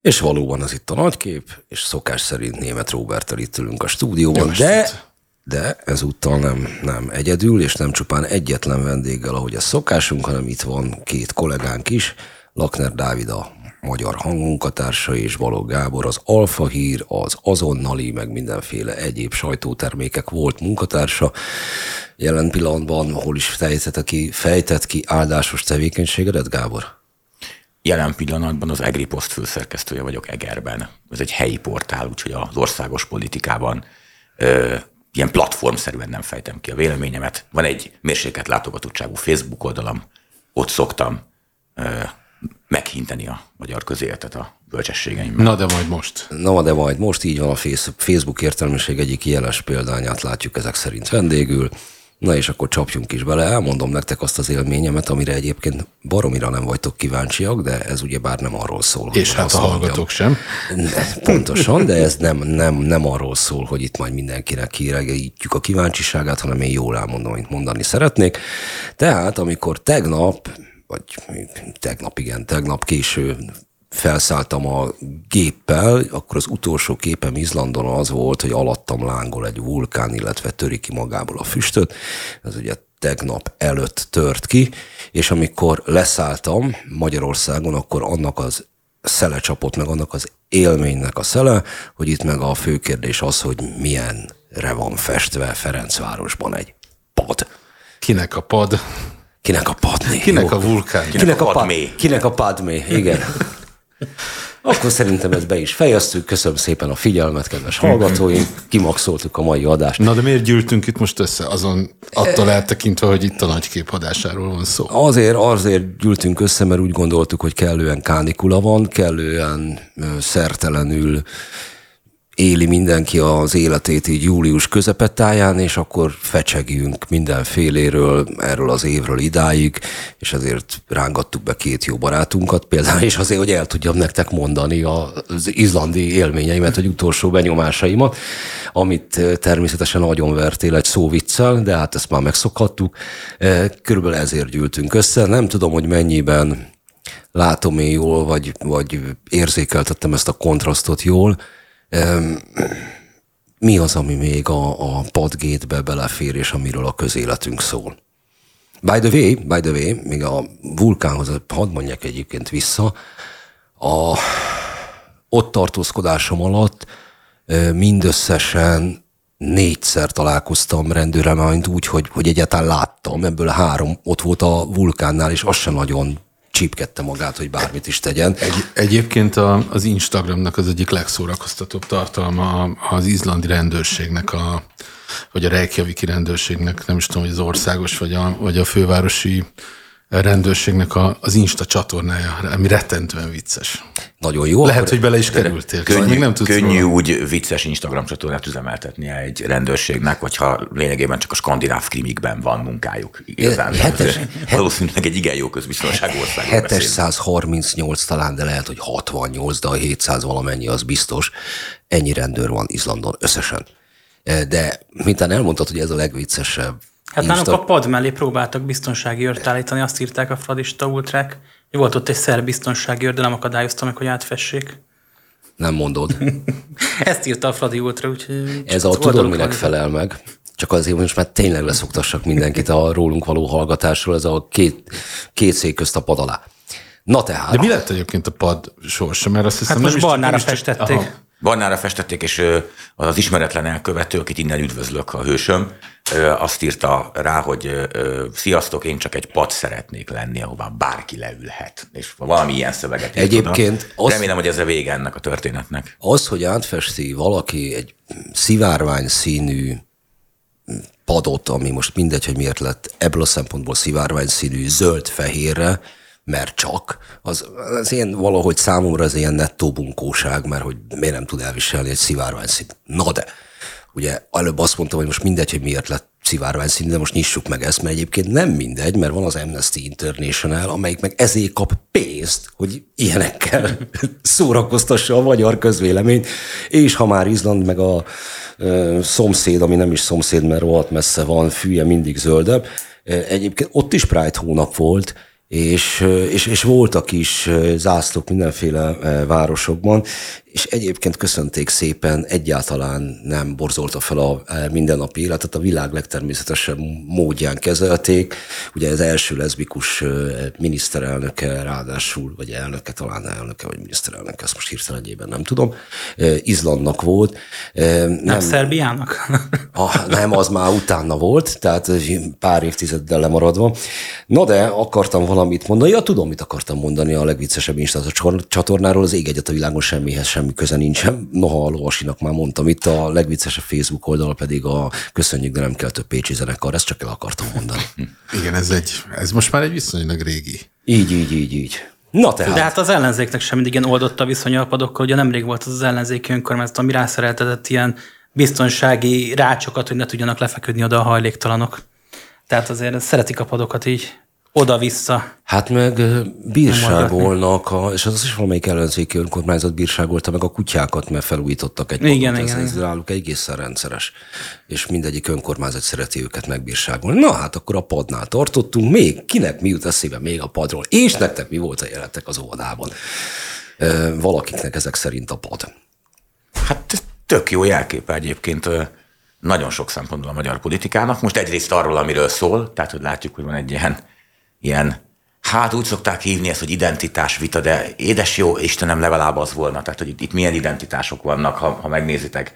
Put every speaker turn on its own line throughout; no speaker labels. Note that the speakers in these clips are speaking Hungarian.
És valóban az itt a nagykép, és szokás szerint német Roberttel itt ülünk a stúdióban, de, de ezúttal nem, nem egyedül, és nem csupán egyetlen vendéggel, ahogy a szokásunk, hanem itt van két kollégánk is, Lakner Dávid a magyar hangmunkatársa és Balogh Gábor az Alfa Hír, az azonnali, meg mindenféle egyéb sajtótermékek volt munkatársa. Jelen pillanatban hol is fejtett ki, fejtett ki áldásos tevékenységedet, Gábor?
Jelen pillanatban az Egri Post főszerkesztője vagyok Egerben. Ez egy helyi portál, úgyhogy az országos politikában ö, ilyen platformszerűen nem fejtem ki a véleményemet. Van egy mérséket látogatottságú Facebook oldalam, ott szoktam ö, meghinteni a magyar közéletet a bölcsességeimmel.
Na de majd most.
Na de majd most így van a Facebook értelmiség egyik jeles példányát látjuk ezek szerint vendégül. Na és akkor csapjunk is bele, elmondom nektek azt az élményemet, amire egyébként baromira nem vagytok kíváncsiak, de ez ugye bár nem arról szól.
És hát a hallgatók sem.
Pontosan, de ez nem, nem, nem arról szól, hogy itt majd mindenkinek kiregítjük a kíváncsiságát, hanem én jól elmondom, amit mondani szeretnék. Tehát, amikor tegnap, vagy tegnap, igen, tegnap késő felszálltam a géppel, akkor az utolsó képem Izlandon az volt, hogy alattam lángol egy vulkán, illetve töri ki magából a füstöt. Ez ugye tegnap előtt tört ki, és amikor leszálltam Magyarországon, akkor annak az szele csapott meg, annak az élménynek a szele, hogy itt meg a fő kérdés az, hogy milyenre van festve Ferencvárosban egy pad.
Kinek a pad?
Kinek a padmé?
Kinek Jó. a vulkán?
Kinek, Kinek a, a padmé? Kinek a padmé, igen. Akkor szerintem ezt be is fejeztük. Köszönöm szépen a figyelmet, kedves hallgatóink. Kimaxoltuk a mai adást.
Na de miért gyűltünk itt most össze? Azon attól eltekintve, hogy itt a nagykép adásáról van szó.
Azért, azért gyűltünk össze, mert úgy gondoltuk, hogy kellően kánikula van, kellően szertelenül éli mindenki az életét így július közepettáján, és akkor fecsegjünk mindenféléről, erről az évről idáig, és ezért rángattuk be két jó barátunkat például, és azért, hogy el tudjam nektek mondani az izlandi élményeimet, vagy utolsó benyomásaimat, amit természetesen nagyon vertél egy szóviccel, de hát ezt már megszokhattuk. Körülbelül ezért gyűltünk össze. Nem tudom, hogy mennyiben látom én jól, vagy, vagy érzékeltettem ezt a kontrasztot jól, mi az, ami még a, a padgétbe belefér, és amiről a közéletünk szól. By the way, by the way, még a vulkánhoz, hadd mondjak egyébként vissza, a, ott tartózkodásom alatt mindösszesen négyszer találkoztam rendőrrel, úgy, hogy, hogy egyáltalán láttam, ebből három ott volt a vulkánnál, és az sem nagyon csípkedte magát, hogy bármit is tegyen. Egy,
egyébként a, az Instagramnak az egyik legszórakoztatóbb tartalma az izlandi rendőrségnek, a, vagy a Reykjaviki rendőrségnek, nem is tudom, hogy az országos, vagy a, vagy a fővárosi rendőrségnek a, az Insta csatornája, ami rettentően vicces.
Nagyon jó.
Lehet, hogy bele is kerültél.
Könnyű, szóval nem tudsz könnyű róla. úgy vicces Instagram csatornát üzemeltetni egy rendőrségnek, hogyha lényegében csak a skandináv krimikben van munkájuk. Igazán. Hetes, het, valószínűleg egy igen jó közbiztonságú ország.
738 talán, de lehet, hogy 68, de a 700 valamennyi az biztos. Ennyi rendőr van Izlandon összesen. De mintán elmondtad, hogy ez a legviccesebb
Hát nálunk a pad mellé próbáltak biztonsági őrt állítani, azt írták a fradista ultrák. Volt ott egy szer biztonsági őr, de nem akadályozta meg, hogy átfessék.
Nem mondod.
Ezt írta a Fradi Ultra, úgyhogy...
Ez a tudod, minek felel meg? Csak azért most már tényleg leszoktassak mindenkit a rólunk való hallgatásról, ez a két, két szék közt a pad alá. Na tehát.
De mi lett egyébként a pad sorsa? Mert azt hiszem,
hát most nem barnára is, festették. Aha.
Barnára festették, és az ismeretlen elkövető, akit innen üdvözlök, a hősöm, azt írta rá, hogy sziasztok, én csak egy pad szeretnék lenni, ahová bárki leülhet. És valami ilyen szöveget
Egyébként
az, Remélem, hogy ez a vége ennek a történetnek.
Az, hogy átfesti valaki egy szivárvány színű padot, ami most mindegy, hogy miért lett ebből a szempontból szivárvány színű zöld-fehérre, mert csak, az, az én valahogy számomra az ilyen nettó bunkóság, mert hogy miért nem tud elviselni egy szivárvány szín. Na de, ugye előbb azt mondtam, hogy most mindegy, hogy miért lett szivárvány szín, de most nyissuk meg ezt, mert egyébként nem mindegy, mert van az Amnesty International, amelyik meg ezért kap pénzt, hogy ilyenekkel szórakoztassa a magyar közvéleményt, és ha már Izland meg a ö, szomszéd, ami nem is szomszéd, mert rohadt messze van, fűje mindig zöldebb, egyébként ott is Pride hónap volt, és, és, és voltak is zászlók mindenféle városokban, és egyébként köszönték szépen, egyáltalán nem borzolta fel a mindennapi életet, a világ legtermészetesebb módján kezelték. Ugye az első leszbikus miniszterelnöke ráadásul, vagy elnöke, talán elnöke, vagy miniszterelnöke, ezt most hirtelenjében nem tudom, Izlandnak volt.
Nem, nem Szerbiának?
A, nem, az már utána volt, tehát pár évtizeddel lemaradva. Na de akartam valamit mondani, ja tudom, mit akartam mondani a legviccesebb Insta csatornáról, az ég egyet a világon semmihez semmi köze nincsen. Noha a Lovasinak már mondtam, itt a legviccesebb Facebook oldal pedig a köszönjük, de nem kell több Pécsi zenekar, ezt csak el akartam mondani.
Igen, ez, egy, ez most már egy viszonylag régi.
Így, így, így, így. Na tehát.
De hát az ellenzéknek sem mindig ilyen oldotta viszony a padokkal, ugye nemrég volt az, az ellenzéki önkormányzat, ami rászereltetett ilyen biztonsági rácsokat, hogy ne tudjanak lefeküdni oda a hajléktalanok. Tehát azért szeretik a padokat így oda-vissza.
Hát meg bírságolnak, a, és az is valamelyik ellenzéki önkormányzat bírságolta meg a kutyákat, mert felújítottak egy.
Igen,
ez,
igen,
ez
igen.
náluk egészen rendszeres. És mindegyik önkormányzat szereti őket megbírságolni. Na hát akkor a padnál tartottunk. Még kinek mi jut eszébe még a padról? És nektek mi volt a jeletek az óvodában? Valakiknek ezek szerint a pad.
Hát tök jó jelkép egyébként nagyon sok szempontból a magyar politikának. Most egyrészt arról, amiről szól, tehát hogy látjuk, hogy van egy ilyen ilyen, hát úgy szokták hívni ezt, hogy identitás vita, de édes jó Istenem, legalább az volna. Tehát, hogy itt, itt milyen identitások vannak, ha, ha megnézitek.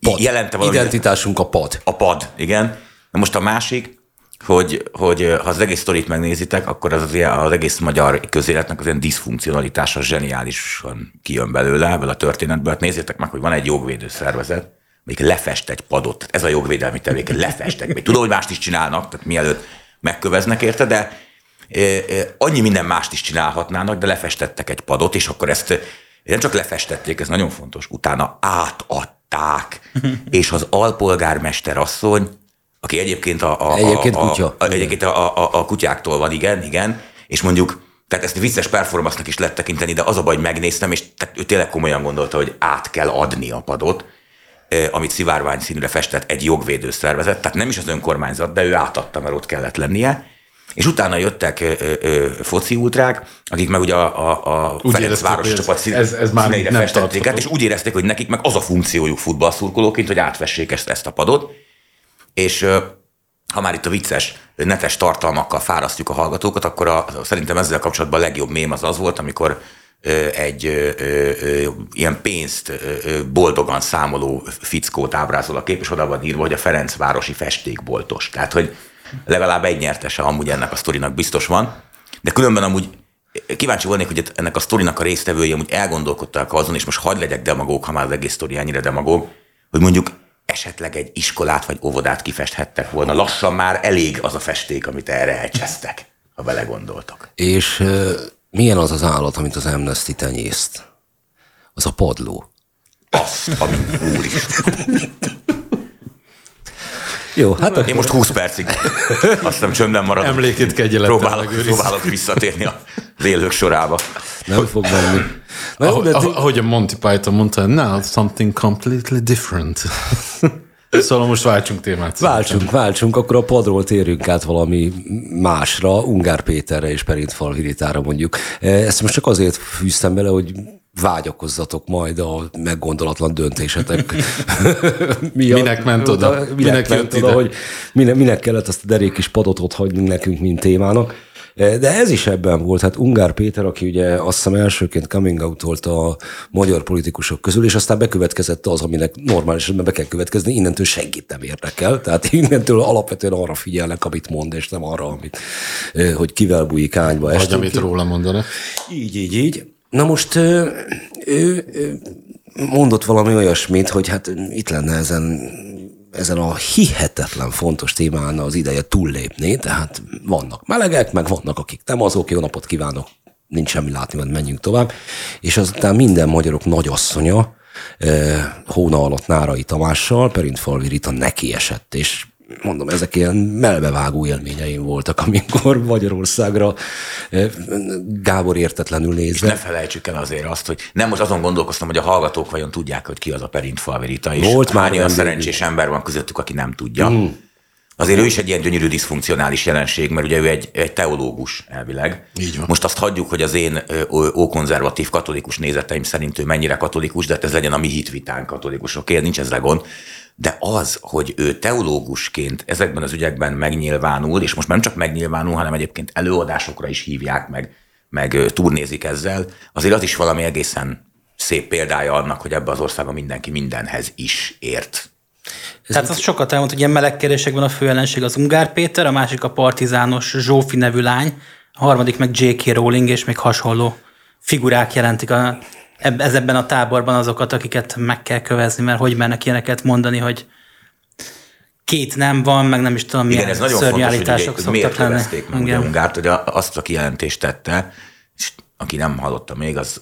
Pad. Jelente valami, Identitásunk a pad.
A pad, igen. Na most a másik, hogy, hogy ha az egész sztorit megnézitek, akkor az, az, az egész magyar közéletnek az ilyen diszfunkcionalitása zseniálisan kijön belőle ebből a történetből. Hát nézzétek meg, hogy van egy jogvédő szervezet, még lefest egy padot. Ez a jogvédelmi tevékenység. Lefestek. Még tudom, hogy mást is csinálnak, tehát mielőtt megköveznek érte, de annyi minden mást is csinálhatnának, de lefestettek egy padot, és akkor ezt nem csak lefestették, ez nagyon fontos, utána átadták, és az alpolgármester asszony, aki egyébként a, a,
egyébként,
a,
kutya.
a, egyébként a, a, a kutyáktól van, igen, igen, és mondjuk tehát ezt vicces performance is lehet tekinteni, de az a baj, hogy megnéztem, és tehát ő tényleg komolyan gondolta, hogy át kell adni a padot, amit szivárvány színűre festett egy jogvédő szervezet, tehát nem is az önkormányzat, de ő átadta, mert ott kellett lennie. És utána jöttek ö, ö, foci ultrák, akik meg ugye a, a, a Ferencváros csapat szín, ez, ez már színeire festették át, és úgy érezték, hogy nekik meg az a funkciójuk futballszurkolóként, hogy átfessék ezt, ezt a padot. És ö, ha már itt a vicces, netes tartalmakkal fárasztjuk a hallgatókat, akkor a, szerintem ezzel kapcsolatban a legjobb mém az az volt, amikor egy ilyen pénzt boldogan számoló fickót ábrázol a kép, és oda van írva, hogy a Ferencvárosi festékboltos. Tehát, hogy legalább egy nyertese amúgy ennek a sztorinak biztos van, de különben amúgy kíváncsi volnék, hogy ennek a sztorinak a résztvevői amúgy elgondolkodtak azon, és most hagyd legyek demagóg, ha már az egész sztori ennyire demagóg, hogy mondjuk esetleg egy iskolát vagy óvodát kifesthettek volna. Lassan már elég az a festék, amit erre elcsesztek, ha belegondoltak.
És milyen az az állat, amit az Amnesty tenyészt? Az a padló.
Azt, ami úristen.
Jó, hát
Én most 20 percig azt hiszem csöndben maradok.
Emlékét kegyelettel
próbálok, próbálok visszatérni az élők sorába.
Nem fog menni.
Na, ahogy, ahogy a Monty Python mondta, now something completely different. Szóval most váltsunk témát.
Váltsunk, váltsunk, akkor a padról térjünk át valami másra, Ungár Péterre és Perintfal Viritára mondjuk. Ezt most csak azért fűztem bele, hogy vágyakozzatok majd a meggondolatlan döntésetek
miatt. Minek ment oda?
Minek, minek ment oda, hogy minek, minek kellett azt a derék kis padot ott hagyni nekünk, mint témának. De ez is ebben volt. Hát Ungár Péter, aki ugye azt hiszem elsőként coming out a magyar politikusok közül, és aztán bekövetkezett az, aminek normális esetben be kell következni, innentől senkit nem érdekel. Tehát innentől alapvetően arra figyelnek, amit mond, és nem arra, amit, hogy kivel bújik ányba.
Vagy amit róla mondanak.
Így, így, így. Na most ő, ő, mondott valami olyasmit, hogy hát itt lenne ezen ezen a hihetetlen fontos témán az ideje túllépni, tehát vannak melegek, meg vannak, akik nem azok, jó napot kívánok, nincs semmi látni, mert menjünk tovább. És azután minden magyarok nagyasszonya, hóna alatt Nárai Tamással, Perintfalvi Rita neki esett, és mondom, ezek ilyen melbevágó élményeim voltak, amikor Magyarországra Gábor értetlenül nézve.
És ne felejtsük el azért azt, hogy nem most azon gondolkoztam, hogy a hallgatók vajon tudják, hogy ki az a Perint Falverita, és
Volt már
olyan szerencsés ember van közöttük, aki nem tudja. Mm. Azért ő is egy ilyen gyönyörű diszfunkcionális jelenség, mert ugye ő egy, egy teológus elvileg.
Így van.
Most azt hagyjuk, hogy az én ókonzervatív katolikus nézeteim szerint ő mennyire katolikus, de hát ez legyen a mi hitvitán katolikusokért, nincs ez gond. De az, hogy ő teológusként ezekben az ügyekben megnyilvánul, és most nem csak megnyilvánul, hanem egyébként előadásokra is hívják, meg, meg turnézik ezzel, azért az is valami egészen szép példája annak, hogy ebbe az országban mindenki mindenhez is ért.
Ez Tehát az sokat elmond, hogy ilyen meleg kérdésekben a fő ellenség az Ungár Péter, a másik a partizános Zsófi nevű lány, a harmadik meg J.K. Rowling, és még hasonló figurák jelentik a, ez ebben a táborban azokat, akiket meg kell kövezni, mert hogy mernek ilyeneket mondani, hogy két nem van, meg nem is tudom,
Igen,
milyen
ez nagyon fontos, hogy, hogy miért kövezték meg ugye
Igen.
Ungárt, hogy a- azt a kijelentést tette, és aki nem hallotta még, az,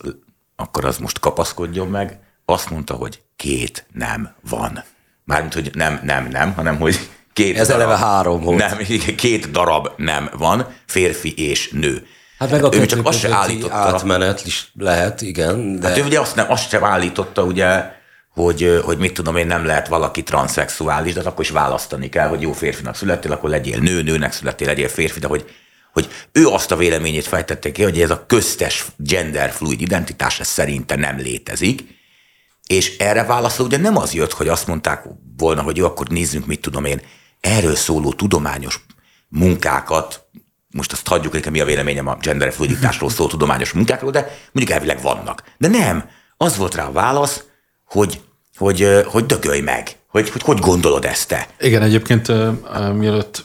akkor az most kapaszkodjon meg, azt mondta, hogy két nem van. Mármint, hogy nem, nem, nem, hanem, hogy két
Ez eleve három volt.
Nem, igen, két darab nem van, férfi és nő.
Hát meg a
ő csak azt se állította.
átmenet is lehet, igen, de
Hát ő ugye azt, nem, azt sem állította, ugye, hogy, hogy mit tudom én, nem lehet valaki transzexuális, de hát akkor is választani kell, hogy jó férfinak születtél, akkor legyél nő, nőnek születtél, legyél férfi, de hogy, hogy ő azt a véleményét fejtette ki, hogy ez a köztes genderfluid identitás ez szerinte nem létezik, és erre válaszol ugye nem az jött, hogy azt mondták volna, hogy jó, akkor nézzünk, mit tudom én, erről szóló tudományos munkákat, most azt hagyjuk, hogy mi a véleményem a genderfluiditásról szóló tudományos munkákról, de mondjuk elvileg vannak. De nem. Az volt rá a válasz, hogy, hogy, hogy dögölj meg. Hogy, hogy hogy gondolod ezt te?
Igen, egyébként mielőtt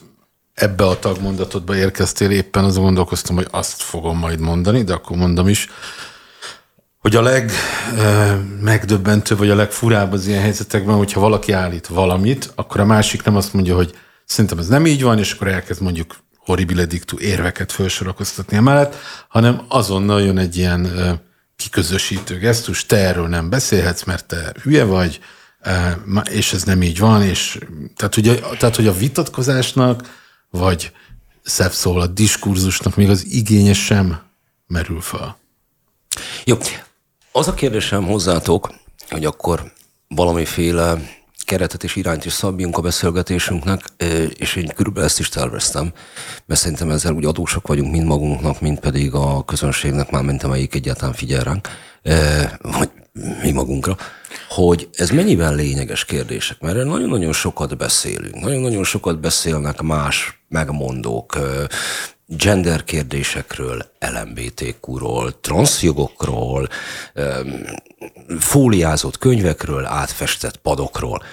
ebbe a tagmondatodba érkeztél, éppen azon gondolkoztam, hogy azt fogom majd mondani, de akkor mondom is, hogy a legmegdöbbentőbb, vagy a legfurább az ilyen helyzetekben, hogyha valaki állít valamit, akkor a másik nem azt mondja, hogy szerintem ez nem így van, és akkor elkezd mondjuk horribile dictu érveket felsorakoztatni emellett, hanem azonnal jön egy ilyen kiközösítő gesztus, te erről nem beszélhetsz, mert te hülye vagy, és ez nem így van, és tehát, a, tehát, hogy a vitatkozásnak, vagy szebb szóval a diskurzusnak még az igénye sem merül fel.
Jó, az a kérdésem hozzátok, hogy akkor valamiféle keretet és irányt is szabjunk a beszélgetésünknek, és én körülbelül ezt is terveztem, mert szerintem ezzel úgy adósak vagyunk mind magunknak, mind pedig a közönségnek, már mint amelyik egyáltalán figyel ránk, vagy mi magunkra, hogy ez mennyiben lényeges kérdések, mert nagyon-nagyon sokat beszélünk, nagyon-nagyon sokat beszélnek más megmondók, gender kérdésekről, LMBTQ-ról, transzjogokról, fóliázott könyvekről, átfestett padokról.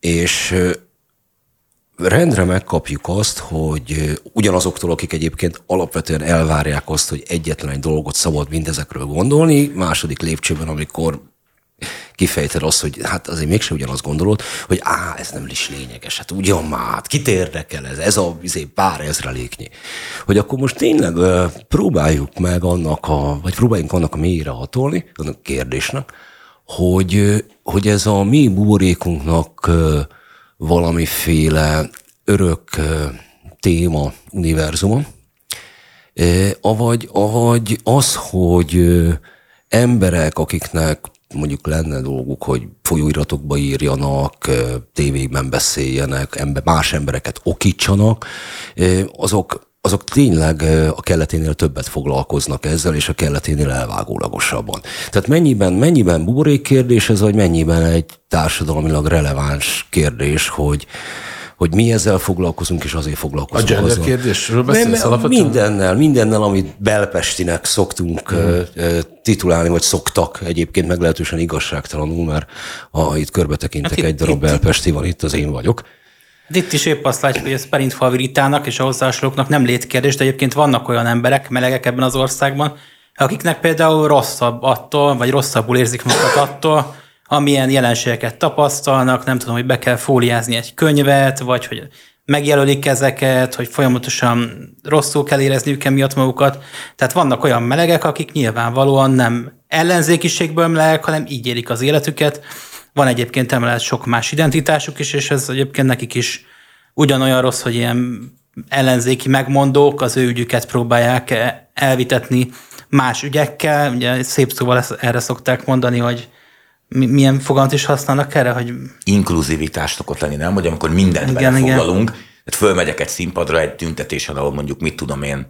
És rendre megkapjuk azt, hogy ugyanazoktól, akik egyébként alapvetően elvárják azt, hogy egyetlen egy dolgot szabad mindezekről gondolni, második lépcsőben, amikor kifejted azt, hogy hát azért mégse ugyanazt gondolod, hogy á, ez nem is lényeges, hát ugyan már, hát kit érdekel ez, ez a izé, pár ezreléknyi. Hogy akkor most tényleg próbáljuk meg annak a, vagy próbáljunk annak a mélyre hatolni, annak a kérdésnek, hogy, hogy ez a mi buborékunknak valamiféle örök téma, univerzuma, avagy, avagy az, hogy emberek, akiknek mondjuk lenne dolguk, hogy folyóiratokba írjanak, tévében beszéljenek, ember, más embereket okítsanak, azok, azok tényleg a kelleténél többet foglalkoznak ezzel, és a kelleténél elvágólagosabban. Tehát mennyiben, mennyiben buborék kérdés ez, vagy mennyiben egy társadalmilag releváns kérdés, hogy, hogy mi ezzel foglalkozunk, és azért
A
foglalkozunk.
gender
azzal.
kérdésről beszélsz alapvetően?
mindennel, mindennel, amit belpestinek szoktunk mm. titulálni, vagy szoktak egyébként meglehetősen igazságtalanul, mert ha itt körbetekintek,
Hát itt-
egy darab
itt-
belpesti van, itt az én vagyok.
De Itt is épp azt látjuk, hogy ez Perintfal Viritának és a hozzásolóknak nem létkérdés, de egyébként vannak olyan emberek, melegek ebben az országban, akiknek például rosszabb attól, vagy rosszabbul érzik magukat attól, amilyen jelenségeket tapasztalnak, nem tudom, hogy be kell fóliázni egy könyvet, vagy hogy megjelölik ezeket, hogy folyamatosan rosszul kell érezniük emiatt magukat. Tehát vannak olyan melegek, akik nyilvánvalóan nem ellenzékiségből melegek, hanem így élik az életüket. Van egyébként emellett sok más identitásuk is, és ez egyébként nekik is ugyanolyan rossz, hogy ilyen ellenzéki megmondók az ő ügyüket próbálják elvitetni más ügyekkel. Ugye szép szóval erre szokták mondani, hogy milyen fogalmat is használnak erre, hogy
Inkluzivitás szokott lenni, nem? Hogy amikor mindent
Igen,
igen, belefoglalunk, Tehát fölmegyek egy színpadra egy tüntetésen, ahol mondjuk mit tudom én,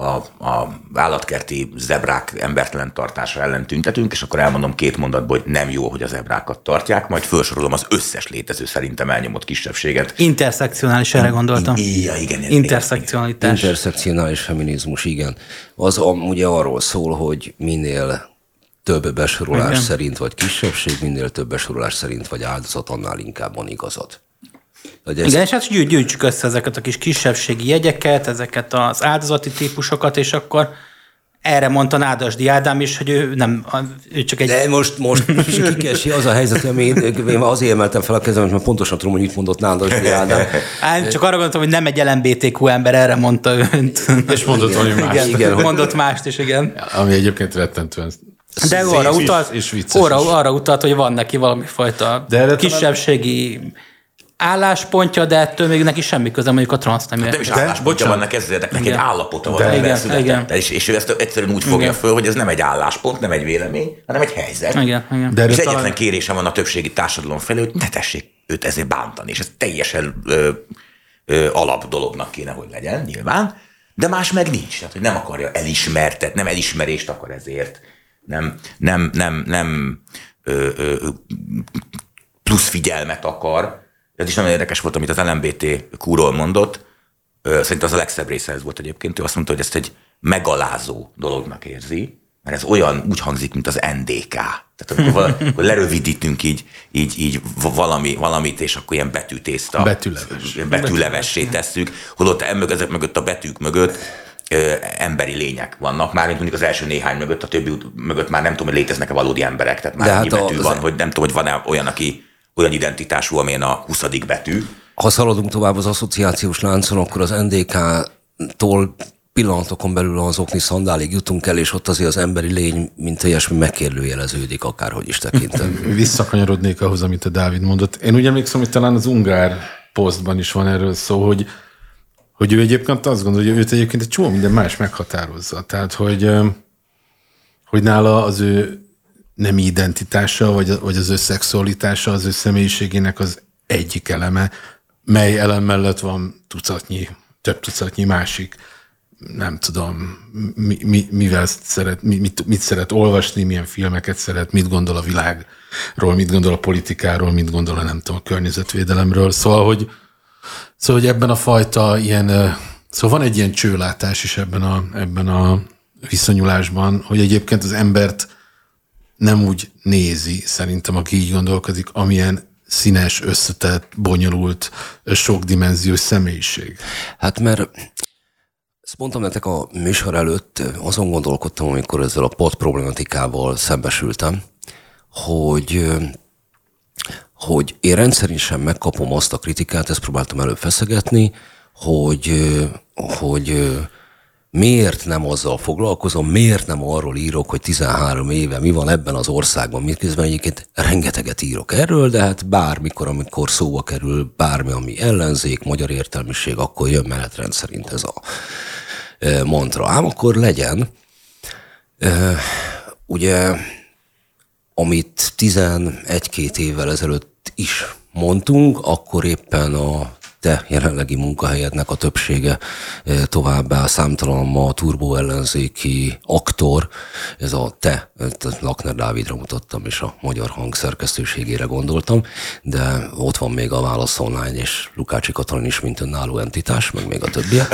a, a állatkerti zebrák embertelen tartása ellen tüntetünk, és akkor elmondom két mondatból, hogy nem jó, hogy a zebrákat tartják, majd felsorolom az összes létező szerintem elnyomott kisebbséget.
Interszekcionális, erre gondoltam.
Igen, igen. igen
Interszekcionalitás.
Interszekcionális feminizmus, igen. Az ugye arról szól, hogy minél több besorolás igen. szerint vagy kisebbség, minél több besorolás szerint vagy áldozat, annál inkább van igazad.
Hogy ez... Igen, és hát gyűjtsük össze ezeket a kis kisebbségi jegyeket, ezeket az áldozati típusokat, és akkor erre mondta Nádasdi Ádám is, hogy ő nem, ő csak egy...
De most, most kikesi az a helyzet, ami én, én azért emeltem fel a kezem, mert pontosan tudom, hogy mit mondott Nádasdi Ádám.
Á, csak arra gondoltam, hogy nem egy LMBTQ ember, erre mondta önt.
És mondott valami
más. Igen, igen, mondott mást is, igen.
Ami egyébként rettentően
de arra utalt, és arra, arra utalt, hogy van neki valami fajta kisebbségi talán álláspontja, de ettől még neki semmi köze mondjuk a transznemű.
Nem is de, álláspontja van neki, ez neki egy állapota van,
igen, igen.
És, és ő ezt egyszerűen úgy fogja igen. föl, hogy ez nem egy álláspont, nem egy vélemény, hanem egy helyzet.
Igen, igen.
De és egyetlen talán... kérésem van a többségi társadalom felé, hogy ne tessék őt ezért bántani, és ez teljesen ö, ö, alap dolognak kéne, hogy legyen, nyilván, de más meg nincs. Tehát, hogy nem akarja elismertet, nem elismerést akar ezért, nem, nem, nem, nem ö, ö, plusz figyelmet akar, ez is nagyon érdekes volt, amit az LMBT kúról mondott. Szerintem az a legszebb része ez volt egyébként. Ő azt mondta, hogy ezt egy megalázó dolognak érzi, mert ez olyan úgy hangzik, mint az NDK. Tehát amikor, val- akkor lerövidítünk így, így, így valami, valamit, és akkor ilyen betűtészta.
Betűleves.
Betűlevessé tesszük, holott emög, ezek mögött a betűk mögött ö, emberi lények vannak, mármint mondjuk az első néhány mögött, a többi mögött már nem tudom, hogy léteznek-e valódi emberek, tehát már hát betű a, van, hogy nem tudom, hogy van-e olyan, aki olyan identitású, amilyen a 20. betű.
Ha szaladunk tovább az asszociációs láncon, akkor az NDK-tól pillanatokon belül az okni szandálig jutunk el, és ott azért az emberi lény, mint ilyesmi megkérdőjeleződik, akárhogy is tekintem.
Visszakanyarodnék ahhoz, amit a Dávid mondott. Én úgy emlékszem, hogy talán az Ungár posztban is van erről szó, hogy, hogy ő egyébként azt gondolja, hogy őt egyébként egy csomó minden más meghatározza. Tehát, hogy, hogy nála az ő nem identitása, vagy, vagy az ő szexualitása az ő személyiségének az egyik eleme, mely elem mellett van tucatnyi, több tucatnyi másik, nem tudom, mi, mi, mivel szeret, mi, mit, mit szeret olvasni, milyen filmeket szeret, mit gondol a világról, mit gondol a politikáról, mit gondol a nem tudom, a környezetvédelemről. Szóval, hogy, szóval, hogy ebben a fajta ilyen, szóval van egy ilyen csőlátás is ebben a, ebben a viszonyulásban, hogy egyébként az embert nem úgy nézi, szerintem, aki így gondolkodik, amilyen színes, összetett, bonyolult, sokdimenziós személyiség.
Hát mert ezt mondtam nektek a műsor előtt, azon gondolkodtam, amikor ezzel a pot problematikával szembesültem, hogy hogy én rendszerűen megkapom azt a kritikát, ezt próbáltam előbb feszegetni, hogy, hogy miért nem azzal foglalkozom, miért nem arról írok, hogy 13 éve mi van ebben az országban, miközben egyébként rengeteget írok erről, de hát bármikor, amikor szóba kerül bármi, ami ellenzék, magyar értelmiség, akkor jön menetrend szerint ez a mantra. Ám akkor legyen. Ugye, amit 11-két évvel ezelőtt is mondtunk, akkor éppen a te jelenlegi munkahelyednek a többsége eh, továbbá számtalan ma turbo ellenzéki aktor, ez a te, Lakner Dávidra mutattam, és a magyar hang szerkesztőségére gondoltam, de ott van még a Válasz Online, és Lukácsi Katalin is, mint önálló entitás, meg még a többiek.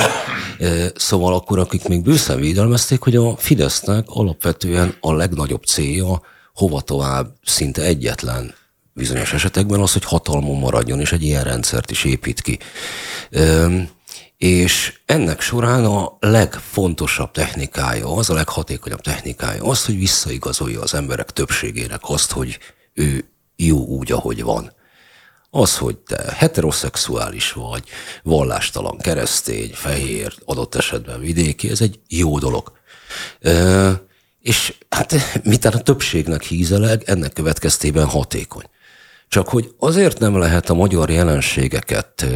Eh, szóval akkor, akik még bőszen védelmezték, hogy a Fidesznek alapvetően a legnagyobb célja hova tovább szinte egyetlen bizonyos esetekben az, hogy hatalmon maradjon, és egy ilyen rendszert is épít ki. És ennek során a legfontosabb technikája, az a leghatékonyabb technikája az, hogy visszaigazolja az emberek többségének azt, hogy ő jó úgy, ahogy van. Az, hogy te heteroszexuális vagy, vallástalan, keresztény, fehér, adott esetben vidéki, ez egy jó dolog. És hát mitán a többségnek hízeleg, ennek következtében hatékony. Csak hogy azért nem lehet a magyar jelenségeket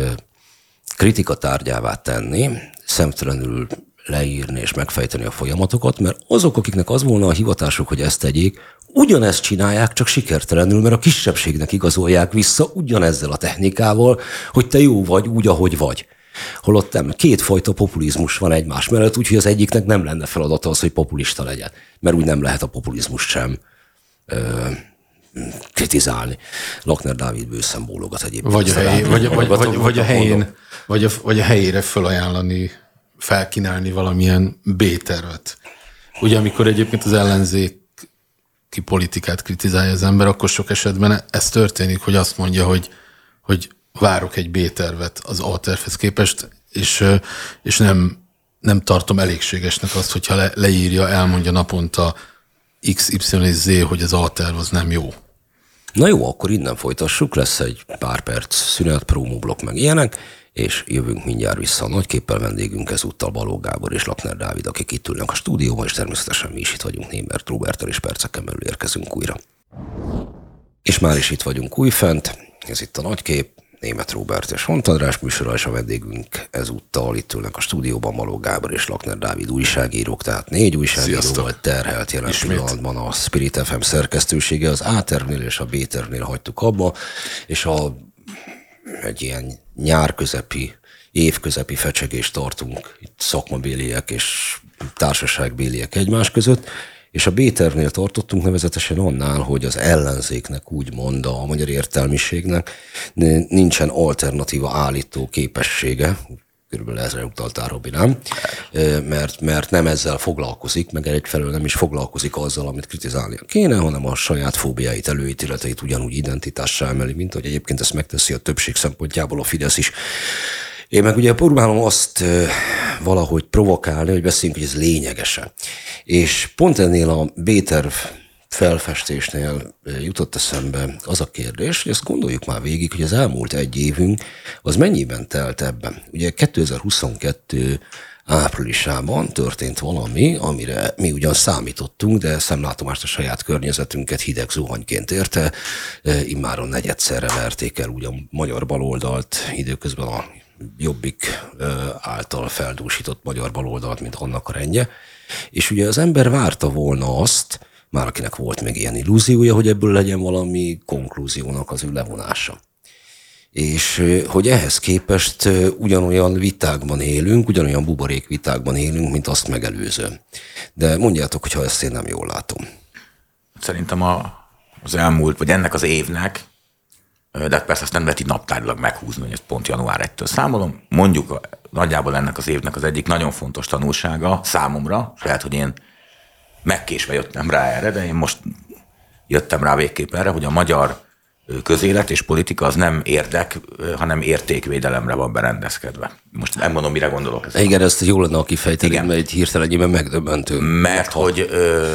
kritika tárgyává tenni, szemtelenül leírni és megfejteni a folyamatokat, mert azok, akiknek az volna a hivatásuk, hogy ezt tegyék, ugyanezt csinálják, csak sikertelenül, mert a kisebbségnek igazolják vissza ugyanezzel a technikával, hogy te jó vagy úgy, ahogy vagy. Holott nem, kétfajta populizmus van egymás mellett, úgyhogy az egyiknek nem lenne feladata az, hogy populista legyen, mert úgy nem lehet a populizmus sem ö, kritizálni. Lakner Dávid bőszen bólogat egyébként.
Vagy a, helyé, vagy, vagy, vagy, vagy, a helyén, vagy, a, vagy a helyére felajánlani, felkínálni valamilyen B-tervet. Ugye amikor egyébként az ellenzék ki politikát kritizálja az ember, akkor sok esetben ez történik, hogy azt mondja, hogy, hogy várok egy B-tervet az A-tervhez képest, és, és nem, nem tartom elégségesnek azt, hogyha le, leírja, elmondja naponta X, Y Z, hogy az A-terv az nem jó.
Na jó, akkor innen folytassuk, lesz egy pár perc szünet, promóblok meg ilyenek, és jövünk mindjárt vissza. A nagyképpel vendégünk ezúttal Baló Gábor és Lakner Dávid, akik itt ülnek a stúdióban, és természetesen mi is itt vagyunk Némert Roberttel, és perceken belül érkezünk újra. És már is itt vagyunk újfent, ez itt a nagykép, Német Robert és Hont András műsora, és a vendégünk ezúttal itt ülnek a stúdióban Maló Gábor és Lakner Dávid újságírók, tehát négy újságíróval terhelt jelen Ismét. pillanatban a Spirit FM szerkesztősége, az A és a B tervnél hagytuk abba, és a egy ilyen nyár közepi, évközepi fecsegést tartunk itt szakmabéliek és társaságbéliek egymás között, és a B-tervnél tartottunk nevezetesen annál, hogy az ellenzéknek úgy mond a magyar értelmiségnek nincsen alternatíva állító képessége, körülbelül ezre utaltál, Robi, nem? Mert, mert nem ezzel foglalkozik, meg egyfelől nem is foglalkozik azzal, amit kritizálnia kéne, hanem a saját fóbiáit, előítéleteit ugyanúgy identitássá emeli, mint hogy egyébként ezt megteszi a többség szempontjából a Fidesz is. Én meg ugye próbálom azt valahogy provokálni, hogy beszéljünk, hogy ez lényegese. És pont ennél a B-terv felfestésnél jutott eszembe az a kérdés, hogy ezt gondoljuk már végig, hogy az elmúlt egy évünk az mennyiben telt ebben. Ugye 2022 áprilisában történt valami, amire mi ugyan számítottunk, de szemlátomást a saját környezetünket hideg zuhanyként érte. Immáron negyedszerre verték el ugye a magyar baloldalt, időközben a jobbik által feldúsított magyar baloldalt, mint annak a rendje. És ugye az ember várta volna azt, már akinek volt még ilyen illúziója, hogy ebből legyen valami konklúziónak az ő levonása. És hogy ehhez képest ugyanolyan vitákban élünk, ugyanolyan buborék vitákban élünk, mint azt megelőző. De mondjátok, hogyha ezt én nem jól látom.
Szerintem a, az elmúlt, vagy ennek az évnek de persze azt nem lehet így naptárilag meghúzni, hogy ezt pont január 1-től számolom. Mondjuk nagyjából ennek az évnek az egyik nagyon fontos tanulsága számomra, és lehet, hogy én megkésve jöttem rá erre, de én most jöttem rá végképp erre, hogy a magyar közélet és politika az nem érdek, hanem értékvédelemre van berendezkedve. Most nem mondom, mire gondolok.
Ez Igen, ezt jól lenne, aki fejteni, mert egy hirtelenjében megdöbbentő.
Mert hogy ö,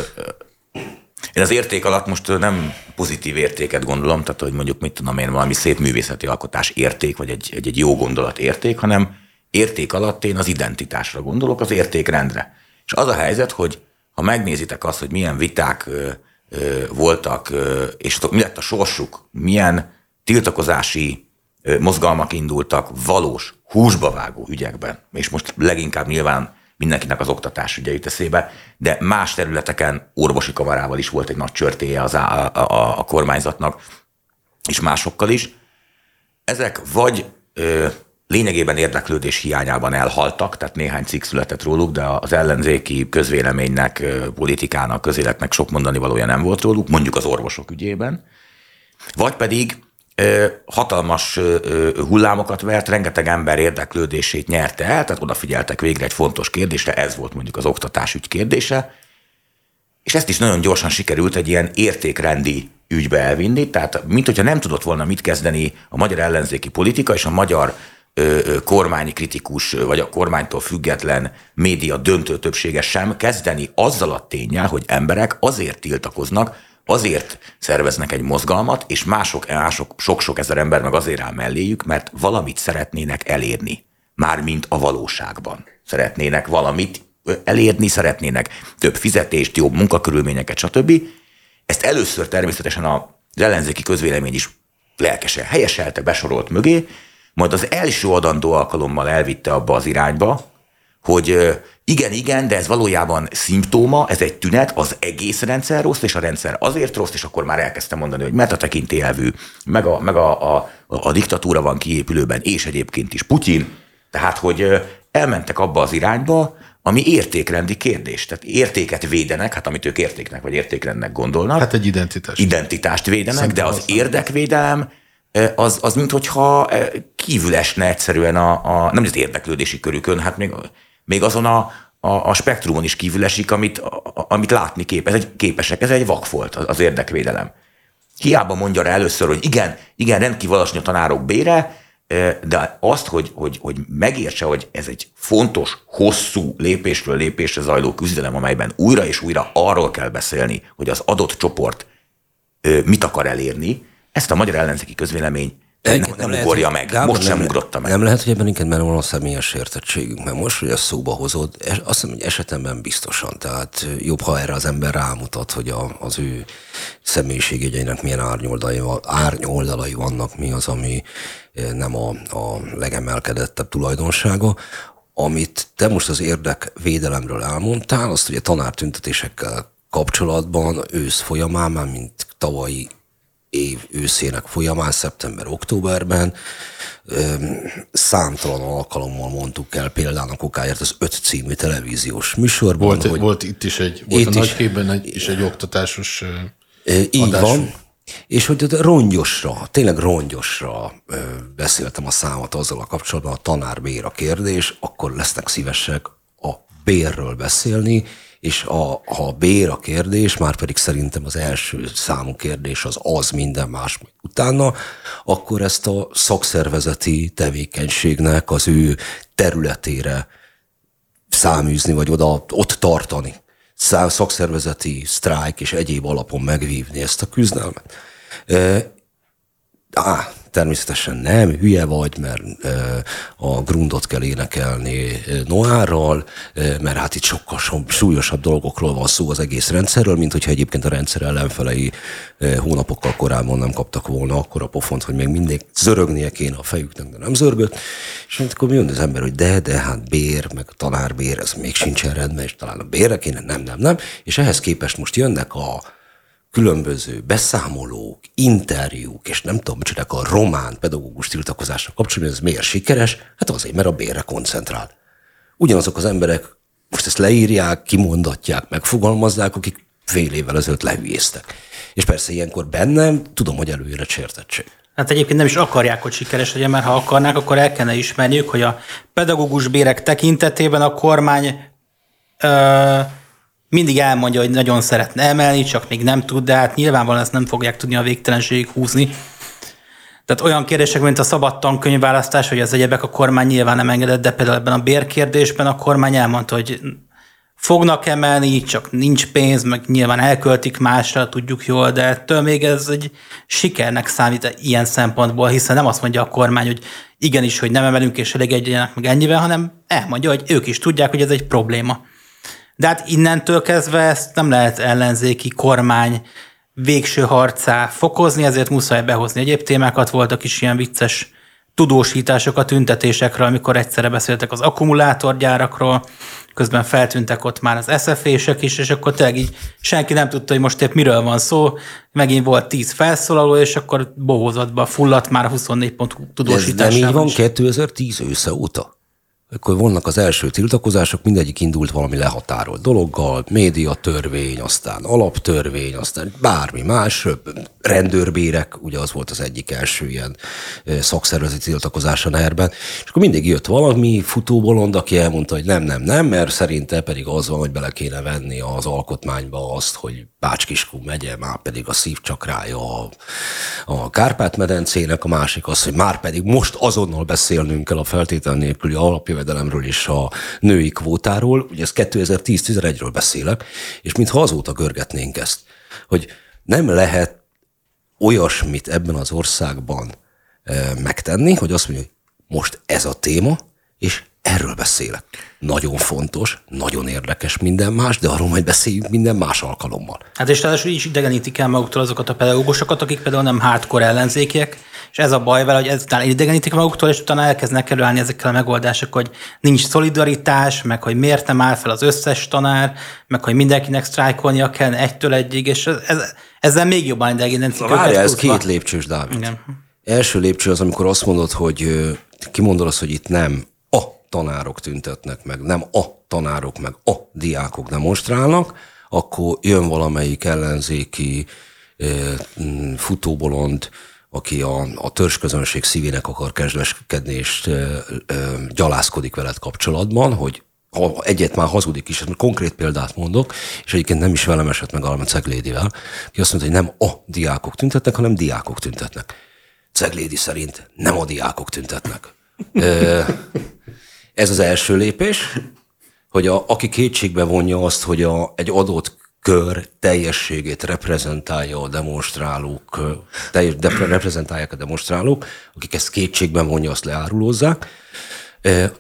én az érték alatt most nem pozitív értéket gondolom, tehát hogy mondjuk mit tudom én, valami szép művészeti alkotás érték, vagy egy, egy, egy jó gondolat érték, hanem érték alatt én az identitásra gondolok, az értékrendre. És az a helyzet, hogy ha megnézitek azt, hogy milyen viták ö, ö, voltak, ö, és mi lett a sorsuk, milyen tiltakozási ö, mozgalmak indultak valós, húsba vágó ügyekben, és most leginkább nyilván mindenkinek az oktatás ugye jut eszébe, de más területeken orvosi kamarával is volt egy nagy csörtéje az a, a, a kormányzatnak, és másokkal is. Ezek vagy ö, lényegében érdeklődés hiányában elhaltak, tehát néhány cikk született róluk, de az ellenzéki közvéleménynek, politikának, közéletnek sok mondani valója nem volt róluk, mondjuk az orvosok ügyében. Vagy pedig hatalmas hullámokat vert, rengeteg ember érdeklődését nyerte el, tehát odafigyeltek végre egy fontos kérdésre, ez volt mondjuk az oktatás ügy kérdése, és ezt is nagyon gyorsan sikerült egy ilyen értékrendi ügybe elvinni, tehát mint hogyha nem tudott volna mit kezdeni a magyar ellenzéki politika és a magyar kormánykritikus vagy a kormánytól független média döntő többsége sem kezdeni azzal a tényel, hogy emberek azért tiltakoznak, azért szerveznek egy mozgalmat, és mások, mások sok-sok ezer ember meg azért áll melléjük, mert valamit szeretnének elérni. Mármint a valóságban. Szeretnének valamit elérni, szeretnének több fizetést, jobb munkakörülményeket, stb. Ezt először természetesen az ellenzéki közvélemény is lelkesen helyeselte, besorolt mögé, majd az első adandó alkalommal elvitte abba az irányba, hogy igen, igen, de ez valójában szimptóma, ez egy tünet, az egész rendszer rossz, és a rendszer azért rossz, és akkor már elkezdtem mondani, hogy mert a tekintélyelvű, meg a, meg a, a, a diktatúra van kiépülőben, és egyébként is Putyin, Tehát, hogy elmentek abba az irányba, ami értékrendi kérdés. Tehát értéket védenek, hát amit ők értéknek vagy értékrendnek gondolnak.
Hát egy identitást.
Identitást védenek,
Szerintem
de az
aztán.
érdekvédelem az, az mint hogyha kívül esne egyszerűen a, a nem az érdeklődési körükön, hát még, még azon a, a, a spektrumon is kívül amit, amit látni képes, ez egy, képesek. Ez egy vakfolt az, az érdekvédelem. Hiába mondja rá először, hogy igen, igen, rendkívül alacsony a tanárok bére, de azt, hogy, hogy, hogy megértse, hogy ez egy fontos, hosszú lépésről lépésre zajló küzdelem, amelyben újra és újra arról kell beszélni, hogy az adott csoport mit akar elérni, ezt a magyar ellenzéki közvélemény nem, nem, nem
lehet,
ugorja meg.
Gábor,
Most sem
nem,
ugrotta meg.
Nem lehet, hogy ebben inkább benne van a személyes értettségünk, mert most, hogy ezt szóba hozod, azt hiszem, hogy esetemben biztosan. Tehát jobb, ha erre az ember rámutat, hogy a, az ő személyiségjegyeinek milyen árnyoldalai, árnyoldalai vannak, mi az, ami eh, nem a, a legemelkedettebb tulajdonsága. Amit te most az érdekvédelemről elmondtál, azt ugye tanártüntetésekkel kapcsolatban ősz folyamán, már mint tavalyi év őszének folyamán, szeptember-októberben számtalan alkalommal mondtuk el például a kokáért az öt című televíziós műsorban,
Volt,
hogy
volt itt is egy, volt
Itt
a
is.
nagy képben egy, is egy oktatásos
így
adásunk.
van, és hogy rongyosra, tényleg rongyosra beszéltem a számot azzal a kapcsolatban, a tanár-bér a kérdés, akkor lesznek szívesek a bérről beszélni, és a, a bér a kérdés, már pedig szerintem az első számú kérdés az az minden más majd utána, akkor ezt a szakszervezeti tevékenységnek az ő területére száműzni, vagy oda, ott tartani. Szakszervezeti sztrájk és egyéb alapon megvívni ezt a küzdelmet. E, Á, természetesen nem, hülye vagy, mert a grundot kell énekelni Noárral, mert hát itt sokkal so- súlyosabb dolgokról van szó az egész rendszerről, mint hogyha egyébként a rendszer ellenfelei hónapokkal korábban nem kaptak volna akkor a pofont, hogy még mindig zörögnie kéne a fejüknek, de nem zörgött. És hát akkor jön az ember, hogy de, de, hát bér, meg a tanárbér, ez még sincsen rendben, és talán a bérre kéne, nem, nem, nem. És ehhez képest most jönnek a különböző beszámolók, interjúk, és nem tudom, micsoda, a román pedagógus tiltakozásra kapcsolatban, ez miért sikeres? Hát azért, mert a bérre koncentrál. Ugyanazok az emberek most ezt leírják, kimondatják, megfogalmazzák, akik fél évvel ezelőtt lehülyéztek. És persze ilyenkor bennem tudom, hogy előjön a csértettség.
Hát egyébként nem is akarják, hogy sikeres legyen, mert ha akarnák, akkor el kellene ismerniük, hogy a pedagógus bérek tekintetében a kormány ö, mindig elmondja, hogy nagyon szeretne emelni, csak még nem tud, de hát nyilvánvalóan ezt nem fogják tudni a végtelenségig húzni. Tehát olyan kérdések, mint a szabad tankönyvválasztás, hogy az egyebek a kormány nyilván nem engedett, de például ebben a bérkérdésben a kormány elmondta, hogy fognak emelni, csak nincs pénz, meg nyilván elköltik másra, tudjuk jól, de ettől még ez egy sikernek számít ilyen szempontból, hiszen nem azt mondja a kormány, hogy igenis, hogy nem emelünk és elég egyenek meg ennyivel, hanem elmondja, hogy ők is tudják, hogy ez egy probléma. De hát innentől kezdve ezt nem lehet ellenzéki kormány végső harcá fokozni, ezért muszáj behozni egyéb témákat. Voltak is ilyen vicces tudósítások a tüntetésekről, amikor egyszerre beszéltek az akkumulátorgyárakról, közben feltűntek ott már az SZF-ések is, és akkor tényleg így senki nem tudta, hogy most épp miről van szó. Megint volt 10 felszólaló, és akkor bohózatba fulladt már a 24 pont
Ez nem így van
is.
2010 ősze óta? Akkor vannak az első tiltakozások, mindegyik indult valami lehatárolt dologgal, médiatörvény, aztán alaptörvény, aztán bármi más, rendőrbérek, ugye az volt az egyik első ilyen szakszervezeti tiltakozás a ner és akkor mindig jött valami futóbolond, aki elmondta, hogy nem, nem, nem, mert szerinte pedig az van, hogy bele kéne venni az alkotmányba azt, hogy Bács-Kiskun megye, már pedig a szívcsakrája a, a Kárpát-medencének, a másik az, hogy már pedig most azonnal beszélnünk kell a feltétel nélküli alapjövedelemről és a női kvótáról, ugye ez 2010-11-ről beszélek, és mintha azóta görgetnénk ezt, hogy nem lehet olyasmit ebben az országban e, megtenni, hogy azt mondja, hogy most ez a téma, és erről beszélek. Nagyon fontos, nagyon érdekes minden más, de arról majd beszéljünk minden más alkalommal.
Hát és ráadásul így is idegenítik el maguktól azokat a pedagógusokat, akik például nem hardcore ellenzékiek, és ez a baj vele, hogy ezután idegenítik maguktól, és utána elkezdnek előállni ezekkel a megoldások, hogy nincs szolidaritás, meg hogy miért nem áll fel az összes tanár, meg hogy mindenkinek sztrájkolnia kell egytől egyig, és ez, ez, ezzel még jobban idegenítik
Na, várjál, ez két lépcsős, Dávid.
Igen.
Első lépcső az, amikor azt mondod, hogy kimondod azt, hogy itt nem a tanárok tüntetnek meg, nem a tanárok meg a diákok demonstrálnak, akkor jön valamelyik ellenzéki futóbolond, aki a, a törzsközönség szívének akar kezdeskedni, és ö, ö, gyalászkodik veled kapcsolatban, hogy ha egyet már hazudik is, konkrét példát mondok, és egyébként nem is velem esett meg, hanem Ceglédivel, ki azt mondta, hogy nem a diákok tüntetnek, hanem diákok tüntetnek. Ceglédi szerint nem a diákok tüntetnek. Ez az első lépés, hogy a, aki kétségbe vonja azt, hogy a, egy adott kör teljességét reprezentálja a demonstrálók, teljes, de, reprezentálják a demonstrálók, akik ezt kétségben vonja, azt leárulózzák.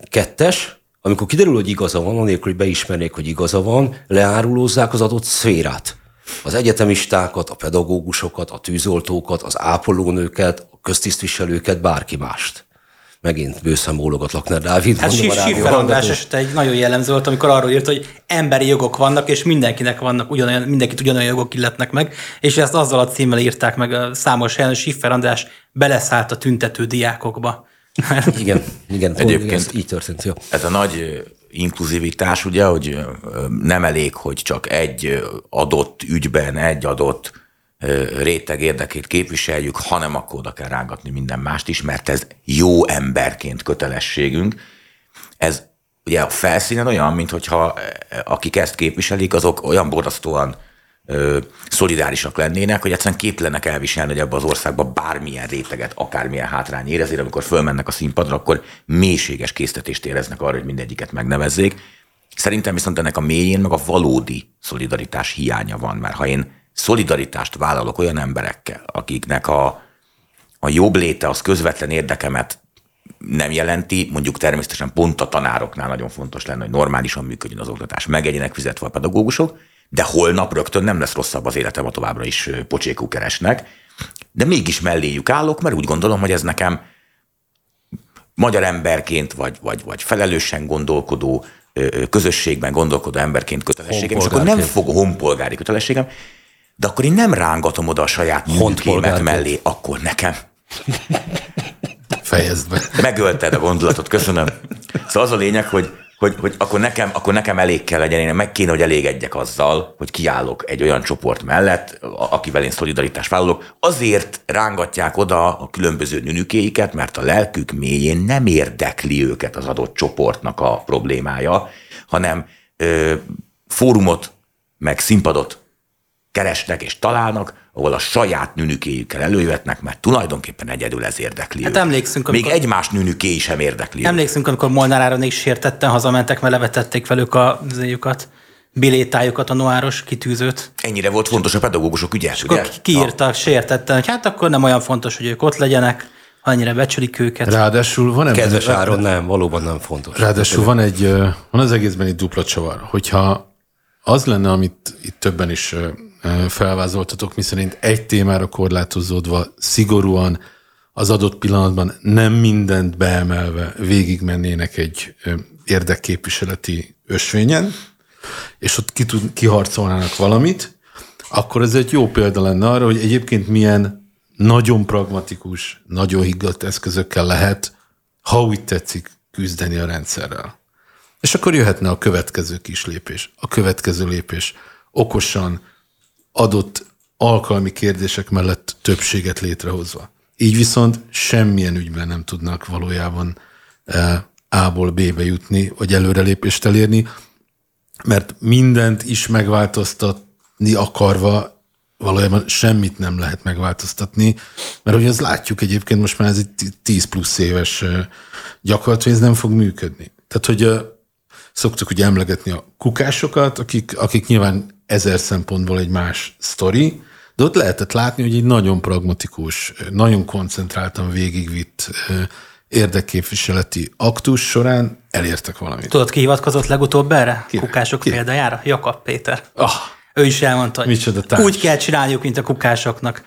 Kettes, amikor kiderül, hogy igaza van, anélkül, hogy beismernék, hogy igaza van, leárulózzák az adott szférát. Az egyetemistákat, a pedagógusokat, a tűzoltókat, az ápolónőket, a köztisztviselőket, bárki mást megint bőszem bólogat Lakner Dávid.
Hát Siffer András esete egy nagyon jellemző volt, amikor arról írt, hogy emberi jogok vannak, és mindenkinek vannak ugyanolyan, mindenkit ugyanolyan jogok illetnek meg, és ezt azzal a címmel írták meg a számos helyen, Siffer András beleszállt a tüntető diákokba.
igen, igen, egyébként így történt. Jó.
Ez a nagy inkluzivitás, ugye, hogy nem elég, hogy csak egy adott ügyben, egy adott réteg érdekét képviseljük, hanem akkor oda kell rángatni minden mást is, mert ez jó emberként kötelességünk. Ez ugye a felszínen olyan, mintha akik ezt képviselik, azok olyan borzasztóan ö, szolidárisak lennének, hogy egyszerűen képtelenek elviselni, hogy ebbe az országba bármilyen réteget, akármilyen hátrány ér, ezért amikor fölmennek a színpadra, akkor mélységes késztetést éreznek arra, hogy mindegyiket megnevezzék. Szerintem viszont ennek a mélyén meg a valódi szolidaritás hiánya van, mert ha én szolidaritást vállalok olyan emberekkel, akiknek a, a jobb léte az közvetlen érdekemet nem jelenti, mondjuk természetesen pont a tanároknál nagyon fontos lenne, hogy normálisan működjön az oktatás, megegyenek fizetve a pedagógusok, de holnap rögtön nem lesz rosszabb az életem, a továbbra is pocsékú keresnek, de mégis melléjük állok, mert úgy gondolom, hogy ez nekem magyar emberként, vagy, vagy, vagy felelősen gondolkodó, közösségben gondolkodó emberként kötelességem, és akkor nem fog honpolgári kötelességem, de akkor én nem rángatom oda a saját honkémet mellé, akkor nekem.
Fejezd be.
Megölted a gondolatot, köszönöm. Szóval az a lényeg, hogy, hogy, hogy akkor, nekem, akkor nekem elég kell legyen, én meg kéne, hogy elégedjek azzal, hogy kiállok egy olyan csoport mellett, akivel én szolidaritást vállalok. Azért rángatják oda a különböző nünükéiket, mert a lelkük mélyén nem érdekli őket az adott csoportnak a problémája, hanem ö, fórumot, meg színpadot keresnek és találnak, ahol a saját nünükéjükkel előjöhetnek, mert tulajdonképpen egyedül ez érdekli
Hát emlékszünk,
amikor... Még egymás nünüké sem érdekli
Emlékszünk, amikor Molnár Áron is sértetten hazamentek, mert levetették velük a zéjukat bilétájukat, a noáros kitűzőt.
Ennyire volt fontos a pedagógusok ügye,
és ugye? kiírtak sértetten, hogy hát akkor nem olyan fontos, hogy ők ott legyenek, annyira becsülik őket.
Ráadásul van
ebben... Kedves Áron, nem, valóban nem fontos.
Ráadásul van egy, van az egészben egy dupla csavar. Hogyha az lenne, amit itt többen is felvázoltatok, miszerint egy témára korlátozódva szigorúan az adott pillanatban nem mindent beemelve végigmennének egy érdekképviseleti ösvényen, és ott ki tud, kiharcolnának valamit, akkor ez egy jó példa lenne arra, hogy egyébként milyen nagyon pragmatikus, nagyon higgadt eszközökkel lehet, ha úgy tetszik, küzdeni a rendszerrel. És akkor jöhetne a következő kis lépés. A következő lépés okosan, adott alkalmi kérdések mellett többséget létrehozva. Így viszont semmilyen ügyben nem tudnak valójában eh, A-ból B-be jutni, vagy előrelépést elérni, mert mindent is megváltoztatni akarva valójában semmit nem lehet megváltoztatni, mert hogy az látjuk egyébként most már ez egy 10 plusz éves eh, gyakorlat, hogy ez nem fog működni. Tehát, hogy eh, szoktuk ugye emlegetni a kukásokat, akik, akik nyilván ezer szempontból egy más sztori, de ott lehetett látni, hogy egy nagyon pragmatikus, nagyon koncentráltan végigvitt érdekképviseleti aktus során elértek valamit.
Tudod, ki hivatkozott legutóbb erre? Ki? Kukások ki? példájára? Jakab Péter. Oh. Ő is elmondta, hogy úgy kell csinálniuk, mint a kukásoknak.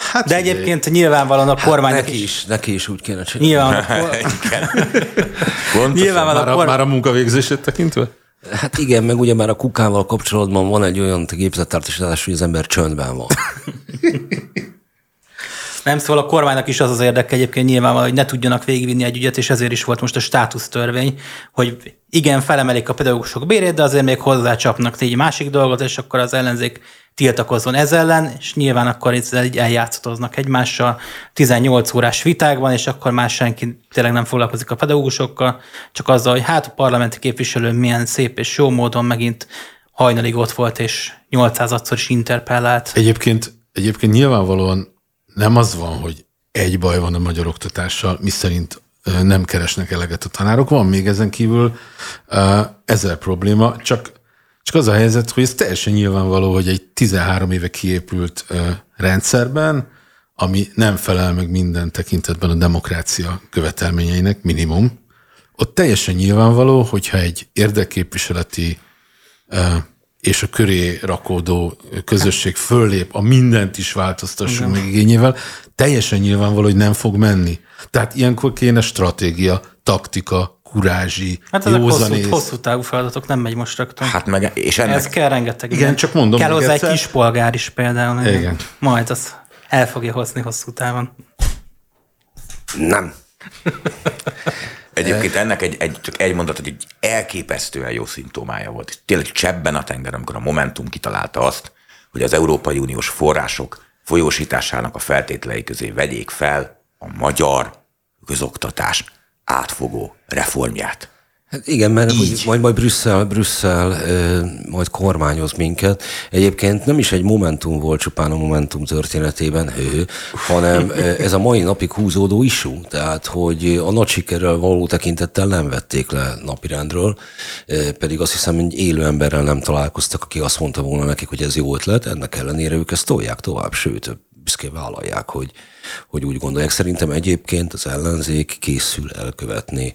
Hát De egyébként ugye, nyilvánvalóan a kormány
hát neki is, is, neki is úgy kéne csinálni.
Nyilván, nyilvánvalóan már, a, kormány... már a munkavégzését tekintve?
Hát igen, meg ugye már a kukával kapcsolatban van egy olyan gépzettártosítás, hogy az ember csöndben van.
Nem, szóval a kormánynak is az az érdeke egyébként nyilván, hogy ne tudjanak végigvinni egy ügyet, és ezért is volt most a státusztörvény, hogy igen, felemelik a pedagógusok bérét, de azért még hozzácsapnak egy másik dolgot, és akkor az ellenzék tiltakozzon ez ellen, és nyilván akkor ezzel így eljátszatoznak egymással 18 órás vitákban, és akkor már senki tényleg nem foglalkozik a pedagógusokkal, csak azzal, hogy hát a parlamenti képviselő milyen szép és jó módon megint hajnalig ott volt, és 800-szor is interpellált.
Egyébként, egyébként nyilvánvalóan nem az van, hogy egy baj van a magyar oktatással, miszerint nem keresnek eleget a tanárok. Van még ezen kívül ezer probléma, csak, csak az a helyzet, hogy ez teljesen nyilvánvaló, hogy egy 13 éve kiépült rendszerben, ami nem felel meg minden tekintetben a demokrácia követelményeinek, minimum, ott teljesen nyilvánvaló, hogyha egy érdekképviseleti és a köré rakódó közösség föllép a mindent is változtassunk meg igényével, teljesen nyilvánvaló, hogy nem fog menni. Tehát ilyenkor kéne stratégia, taktika, kurázsi,
Hát ezek hosszú, hosszú távú feladatok, nem megy most rögtön.
Hát meg, és ennek...
Ez kell rengeteg.
Igen, csak mondom
Kell hozzá
egyszer.
egy kis polgár is például.
Igen.
Majd az el fogja hozni hosszú távon.
Nem.
Egyébként ennek egy, egy, csak egy mondat, hogy egy elképesztően jó szimptomája volt. Tényleg csebben a tenger, amikor a Momentum kitalálta azt, hogy az Európai Uniós források folyósításának a feltételei közé vegyék fel a magyar közoktatás átfogó reformját.
Hát igen, mert hogy majd, majd Brüsszel, Brüsszel majd kormányoz minket. Egyébként nem is egy Momentum volt csupán a Momentum történetében, hő, hanem ez a mai napig húzódó isú, tehát hogy a nagy sikerrel való tekintettel nem vették le napirendről, pedig azt hiszem, hogy élő emberrel nem találkoztak, aki azt mondta volna nekik, hogy ez jó ötlet, ennek ellenére ők ezt tolják tovább, sőt, büszkén vállalják, hogy, hogy úgy gondolják. Szerintem egyébként az ellenzék készül elkövetni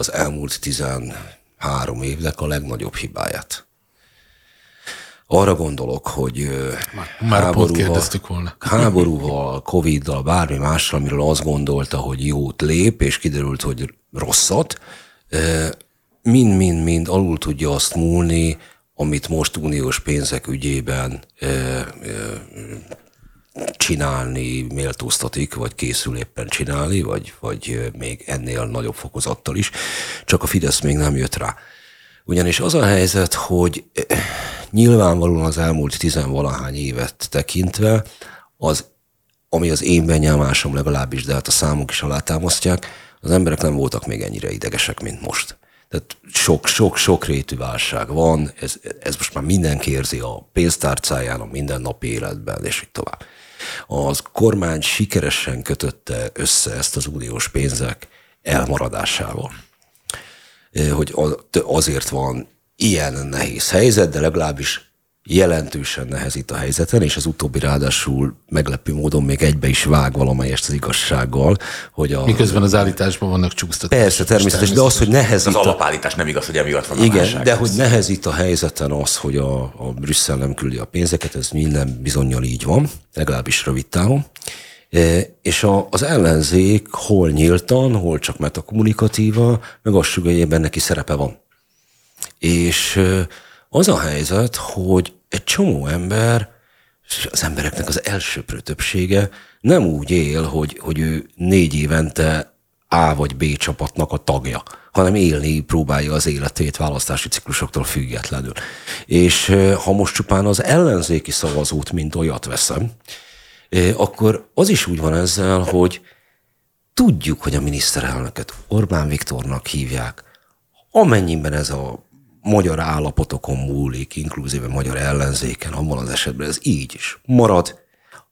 az elmúlt 13 évnek a legnagyobb hibáját. Arra gondolok, hogy
Már pont kérdeztük volna.
háborúval, Covid-dal, bármi mással, amiről azt gondolta, hogy jót lép, és kiderült, hogy rosszat, mind-mind-mind alul tudja azt múlni, amit most uniós pénzek ügyében csinálni méltóztatik, vagy készül éppen csinálni, vagy, vagy még ennél nagyobb fokozattal is, csak a Fidesz még nem jött rá. Ugyanis az a helyzet, hogy nyilvánvalóan az elmúlt tizenvalahány évet tekintve, az, ami az én benyomásom legalábbis, de hát a számok is alátámasztják, az emberek nem voltak még ennyire idegesek, mint most. Tehát sok-sok-sok rétű válság van, ez, ez most már mindenki érzi a pénztárcáján, a mindennapi életben, és így tovább. Az kormány sikeresen kötötte össze ezt az uniós pénzek elmaradásával. Hogy azért van ilyen nehéz helyzet, de legalábbis jelentősen nehezít a helyzeten, és az utóbbi ráadásul meglepő módon még egybe is vág valamelyest az igazsággal, hogy a...
Miközben az állításban vannak csúsztatások.
Persze, természetesen, de az, hogy nehezít
Az alapállítás nem igaz, hogy emiatt van a
igen,
válság.
de hogy nehezít a helyzeten az, hogy a, a Brüsszel nem küldi a pénzeket, ez minden bizonyal így van, legalábbis rövid távon. E, És a, az ellenzék hol nyíltan, hol csak metakommunikatíva, meg azt sugalja, hogy ebben neki szerepe van. És ö, az a helyzet, hogy egy csomó ember, az embereknek az elsőprő többsége nem úgy él, hogy, hogy ő négy évente A vagy B csapatnak a tagja, hanem élni próbálja az életét választási ciklusoktól függetlenül. És ha most csupán az ellenzéki szavazót, mint olyat veszem, akkor az is úgy van ezzel, hogy tudjuk, hogy a miniszterelnöket Orbán Viktornak hívják, amennyiben ez a magyar állapotokon múlik, inkluzíve magyar ellenzéken, abban az esetben ez így is marad,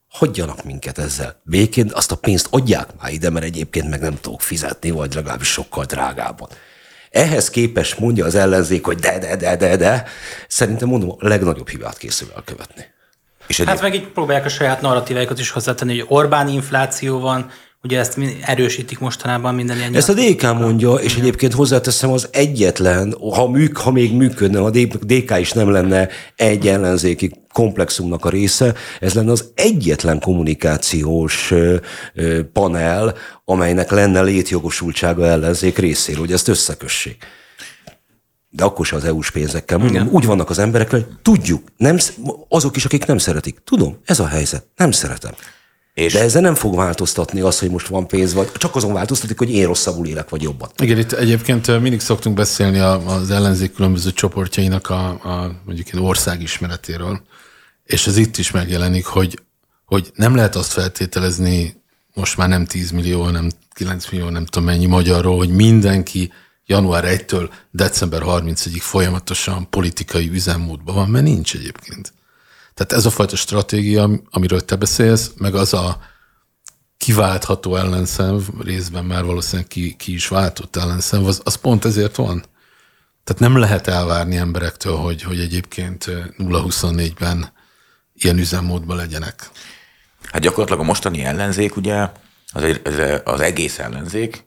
hagyjanak minket ezzel békén, azt a pénzt adják már ide, mert egyébként meg nem tudok fizetni, vagy legalábbis sokkal drágábban. Ehhez képest mondja az ellenzék, hogy de, de, de, de, de. Szerintem mondom, a legnagyobb hibát készül elkövetni.
És egy,
Hát meg így próbálják a saját narratíváikat is hozzátenni, hogy Orbán infláció van, ugye ezt erősítik mostanában minden ilyen
Ezt a DK mondja, és egyébként hozzáteszem az egyetlen, ha, műk, ha még működne, ha DK is nem lenne egy ellenzéki komplexumnak a része, ez lenne az egyetlen kommunikációs panel, amelynek lenne létjogosultsága ellenzék részéről, hogy ezt összekössék. De akkor se az EU-s pénzekkel. Mondom, úgy vannak az emberek, hogy tudjuk, nem, azok is, akik nem szeretik. Tudom, ez a helyzet, nem szeretem. És De ezzel nem fog változtatni az, hogy most van pénz, vagy csak azon változtatik, hogy én rosszabbul élek, vagy jobban.
Igen, itt egyébként mindig szoktunk beszélni az ellenzék különböző csoportjainak a, a mondjuk egy országismeretéről, és ez itt is megjelenik, hogy, hogy nem lehet azt feltételezni, most már nem 10 millió, hanem 9 millió, nem tudom mennyi magyarról, hogy mindenki január 1-től december 31-ig folyamatosan politikai üzemmódban van, mert nincs egyébként. Tehát ez a fajta stratégia, amiről te beszélsz, meg az a kiváltható ellenszenv, részben már valószínűleg ki, ki is váltott ellenszenv, az, az pont ezért van. Tehát nem lehet elvárni emberektől, hogy, hogy egyébként 0-24-ben ilyen üzemmódban legyenek.
Hát gyakorlatilag a mostani ellenzék, ugye, az, az egész ellenzék,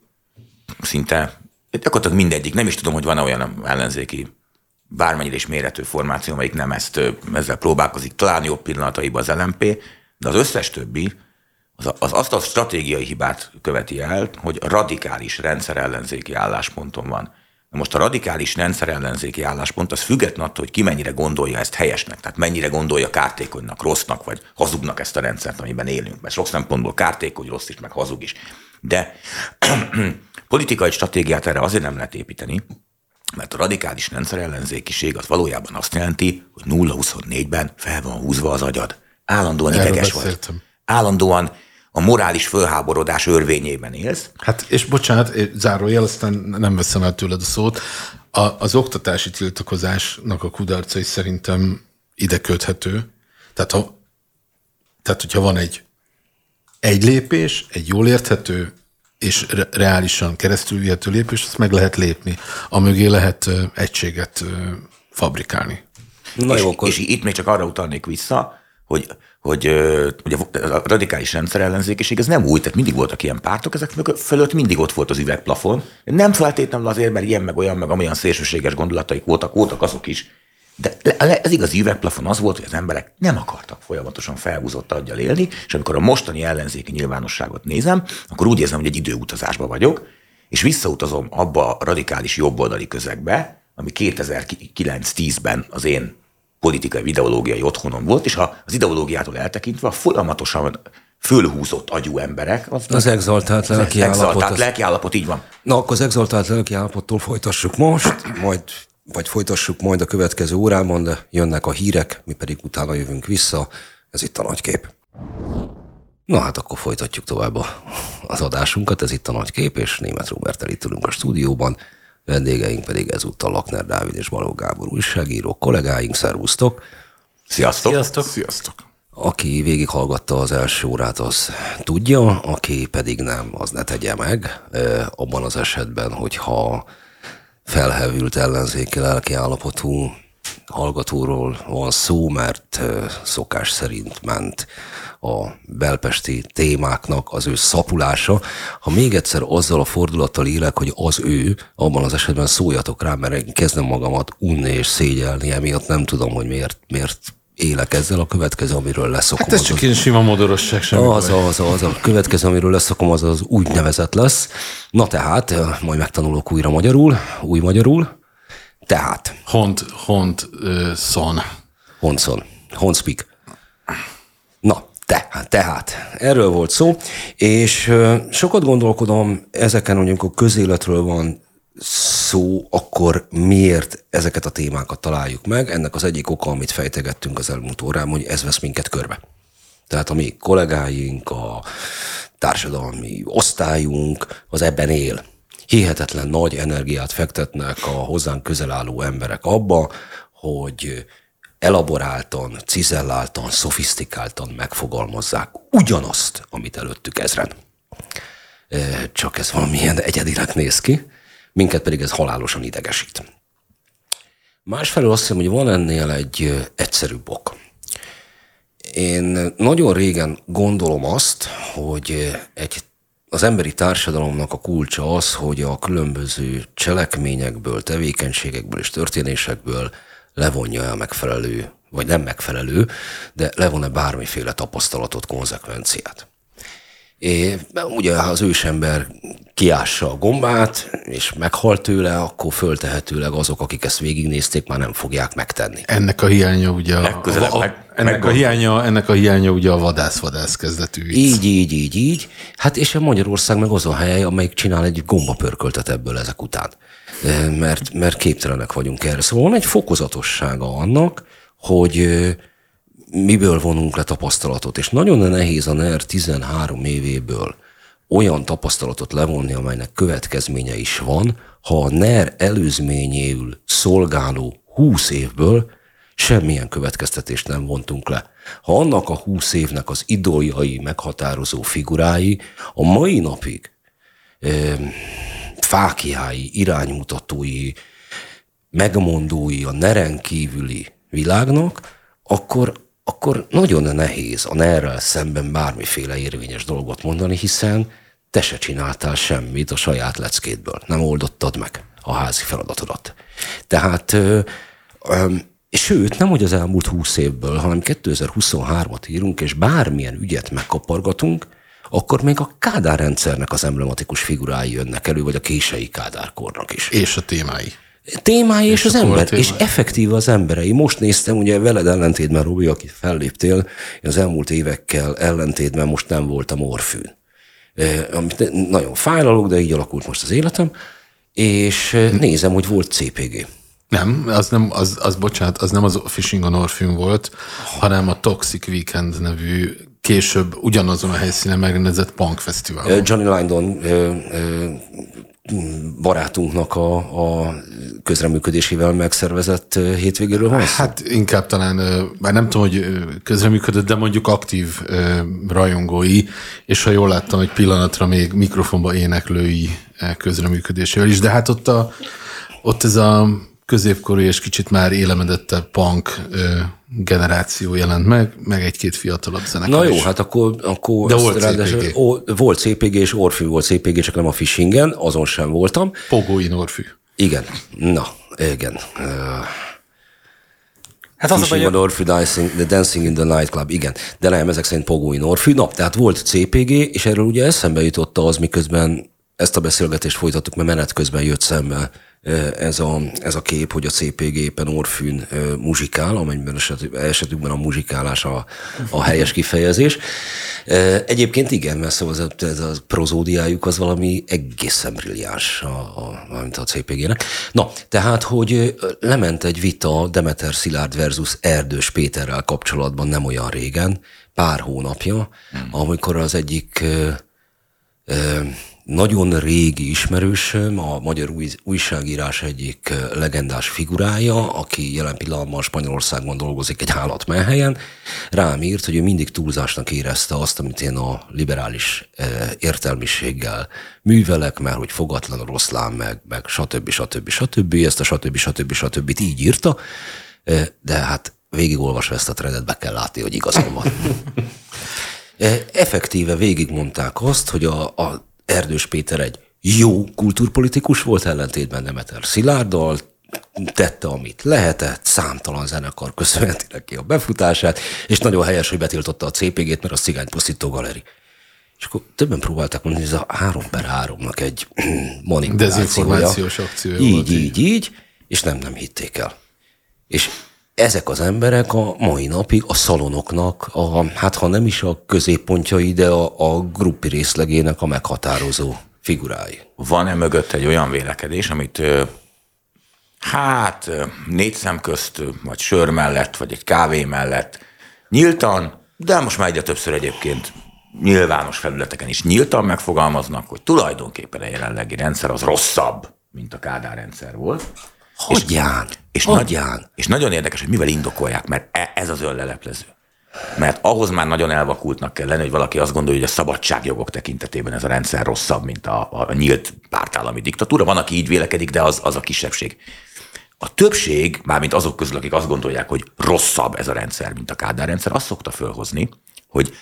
szinte gyakorlatilag mindegyik, nem is tudom, hogy van-e olyan ellenzéki bármennyire is méretű formáció, amelyik nem ezt, ezzel próbálkozik, talán jobb pillanataiban az LMP, de az összes többi az, az azt a stratégiai hibát követi el, hogy radikális rendszer ellenzéki állásponton van. Na most a radikális rendszer ellenzéki álláspont az független attól, hogy ki mennyire gondolja ezt helyesnek, tehát mennyire gondolja kártékonynak, rossznak, vagy hazugnak ezt a rendszert, amiben élünk. Mert sok szempontból kártékony, rossz is, meg hazug is. De politikai stratégiát erre azért nem lehet építeni, mert a radikális rendszer ellenzékiség az valójában azt jelenti, hogy 0-24-ben fel van húzva az agyad. Állandóan Erről ideges beszéltem. vagy. Állandóan a morális fölháborodás örvényében élsz.
Hát, és bocsánat, zárójel, aztán nem veszem el tőled a szót. A, az oktatási tiltakozásnak a kudarcai szerintem ide köthető. Tehát, ha, tehát hogyha van egy, egy lépés, egy jól érthető, és re- reálisan keresztülvihető lépés, azt meg lehet lépni. Amögé lehet egységet fabrikálni.
Na és, jó, akkor... és itt még csak arra utalnék vissza, hogy hogy ugye a radikális rendszer ellenzékiség, ez nem új, tehát mindig voltak ilyen pártok, ezek fölött mindig ott volt az üvegplafon. Nem feltétlenül azért, mert ilyen meg olyan, meg amilyen szélsőséges gondolataik voltak, voltak azok is. De ez igazi üvegplafon az volt, hogy az emberek nem akartak folyamatosan felhúzott aggyal élni, és amikor a mostani ellenzéki nyilvánosságot nézem, akkor úgy érzem, hogy egy időutazásban vagyok, és visszautazom abba a radikális jobboldali közegbe, ami 2009-10-ben az én politikai, ideológiai otthonom volt, és ha az ideológiától eltekintve a folyamatosan fölhúzott agyú emberek.
Az, az exaltált lelki
az állapot. Az... lelki állapot, így van.
Na, akkor az exaltált lelki állapottól folytassuk most, majd vagy folytassuk majd a következő órában, de jönnek a hírek, mi pedig utána jövünk vissza. Ez itt a nagykép. Na hát akkor folytatjuk tovább az adásunkat, ez itt a nagykép, és német Robert itt ülünk a stúdióban. Vendégeink pedig ezúttal Lakner Dávid és Balogh Gábor újságírók, kollégáink, szervusztok!
Sziasztok!
Sziasztok! Sziasztok!
Aki végighallgatta az első órát, az tudja, aki pedig nem, az ne tegye meg. Abban az esetben, hogyha felhevült ellenzéki lelki állapotú hallgatóról van szó, mert szokás szerint ment a belpesti témáknak az ő szapulása. Ha még egyszer azzal a fordulattal élek, hogy az ő, abban az esetben szóljatok rá, mert én kezdem magamat unni és szégyelni, emiatt nem tudom, hogy miért, miért élek ezzel, a következő, amiről leszokom.
Hát ez csak ilyen sima modorosság semmi
az, az, az, az, a következő, amiről leszokom, az az úgynevezett lesz. Na tehát, majd megtanulok újra magyarul, új magyarul. Tehát.
Hont, hont, uh, son.
Honson. Honspik. Na, te, tehát, erről volt szó, és sokat gondolkodom ezeken, hogy amikor közéletről van szó, akkor miért ezeket a témákat találjuk meg? Ennek az egyik oka, amit fejtegettünk az elmúlt órán, hogy ez vesz minket körbe. Tehát a mi kollégáink, a társadalmi osztályunk, az ebben él. Hihetetlen nagy energiát fektetnek a hozzánk közel álló emberek abba, hogy elaboráltan, cizelláltan, szofisztikáltan megfogalmazzák ugyanazt, amit előttük ezren. Csak ez valamilyen egyedileg néz ki, minket pedig ez halálosan idegesít. Másfelől azt hiszem, hogy van ennél egy egyszerű ok. Én nagyon régen gondolom azt, hogy egy, az emberi társadalomnak a kulcsa az, hogy a különböző cselekményekből, tevékenységekből és történésekből levonja el megfelelő, vagy nem megfelelő, de levon-e bármiféle tapasztalatot, konzekvenciát. É, ugye az ősember kiássa a gombát, és meghalt tőle, akkor föltehetőleg azok, akik ezt végignézték, már nem fogják megtenni.
Ennek a hiánya ugye a, a, a, ennek, a hiánya, ennek a hiánya ugye a vadász-vadász kezdetű vicc.
Így, így, így, így. Hát és a Magyarország meg az a hely, amelyik csinál egy gombapörköltet ebből ezek után. Mert, mert képtelenek vagyunk erre. Szóval van egy fokozatossága annak, hogy miből vonunk le tapasztalatot, és nagyon nehéz a NER 13 évéből olyan tapasztalatot levonni, amelynek következménye is van, ha a NER előzményéül szolgáló 20 évből semmilyen következtetést nem vontunk le. Ha annak a 20 évnek az idoljai, meghatározó figurái a mai napig e, fákiái, iránymutatói, megmondói a neren kívüli világnak, akkor akkor nagyon nehéz a erre szemben bármiféle érvényes dolgot mondani, hiszen te se csináltál semmit a saját leckétből. Nem oldottad meg a házi feladatodat. Tehát, ö, ö, sőt, nem hogy az elmúlt húsz évből, hanem 2023-at írunk, és bármilyen ügyet megkapargatunk, akkor még a Kádár rendszernek az emblematikus figurái jönnek elő, vagy a kései Kádár kornak is.
És a témái
témái és, és az ember, témái. és effektív az emberei. Most néztem, ugye veled ellentétben, Robi, aki felléptél, az elmúlt évekkel ellentétben most nem voltam orfűn. Amit nagyon fájlalok, de így alakult most az életem, és nézem, hogy volt CPG.
Nem, az nem, az, az bocsánat, az nem az Fishing on Orpheum volt, hanem a Toxic Weekend nevű később ugyanazon a helyszínen megrendezett punk fesztivál.
Johnny Lyndon barátunknak a, a közreműködésével megszervezett hétvégéről van
Hát inkább talán, bár nem tudom, hogy közreműködött, de mondjuk aktív rajongói, és ha jól láttam, egy pillanatra még mikrofonba éneklői közreműködésével is, de hát ott, a, ott ez a középkori és kicsit már élemedettebb punk generáció jelent meg, meg egy-két fiatalabb zenekar
Na jó, is. hát akkor, akkor
De volt CPG. Ó,
volt CPG, és Orfű volt CPG, csak nem a Fishingen, azon sem voltam.
Pogóin Orfű.
Igen, na, igen. Hát az a Orfű dancing, the Dancing in the Nightclub, igen. De nem, ezek szerint Pogóin Orfű. Na, tehát volt CPG, és erről ugye eszembe jutott az, miközben ezt a beszélgetést folytattuk, mert menet közben jött szembe ez a, ez a kép, hogy a CPG éppen Orfűn muzsikál, amelyben esetükben a muzsikálás a, a helyes kifejezés. Egyébként igen, mert szóval ez a, ez a prozódiájuk az valami egészen brilliáns, a, a, mint a CPG-nek. Na, tehát, hogy lement egy vita Demeter Szilárd versus Erdős Péterrel kapcsolatban nem olyan régen, pár hónapja, hmm. amikor az egyik nagyon régi ismerősöm, a magyar új, újságírás egyik legendás figurája, aki jelen pillanatban Spanyolországban dolgozik egy menhelyen, rám írt, hogy ő mindig túlzásnak érezte azt, amit én a liberális értelmiséggel művelek, mert hogy fogatlan, rosszlán, meg, meg stb. stb. stb. Ezt a stb. stb. stb. stb. így írta, de hát végigolvasva ezt a trendet be kell látni, hogy igazam van. Effektíve végigmondták azt, hogy a, a Erdős Péter egy jó kulturpolitikus volt ellentétben Nemeter Szilárddal, tette, amit lehetett, számtalan zenekar köszönheti neki a befutását, és nagyon helyes, hogy betiltotta a CPG-t, mert a cigány pusztító galeri. És akkor többen próbálták mondani, hogy ez a három per háromnak egy manipulációja.
Dezinformációs akció.
Így, így, így, így, és nem, nem hitték el. És ezek az emberek a mai napig a szalonoknak, a, hát ha nem is a középpontjai, de a, a gruppi részlegének a meghatározó figurái.
Van-e mögött egy olyan vélekedés, amit hát négy szem közt, vagy sör mellett, vagy egy kávé mellett nyíltan, de most már egyre többször egyébként nyilvános felületeken is nyíltan megfogalmaznak, hogy tulajdonképpen a jelenlegi rendszer az rosszabb, mint a Kádár rendszer volt.
Hagyján! És,
és, Hagyján. Nagy, és nagyon érdekes, hogy mivel indokolják, mert e, ez az önleleplező. Mert ahhoz már nagyon elvakultnak kell lenni, hogy valaki azt gondolja, hogy a szabadságjogok tekintetében ez a rendszer rosszabb, mint a, a nyílt pártállami diktatúra. Van, aki így vélekedik, de az, az a kisebbség. A többség, mármint azok közül, akik azt gondolják, hogy rosszabb ez a rendszer, mint a Kádár rendszer, azt szokta fölhozni, hogy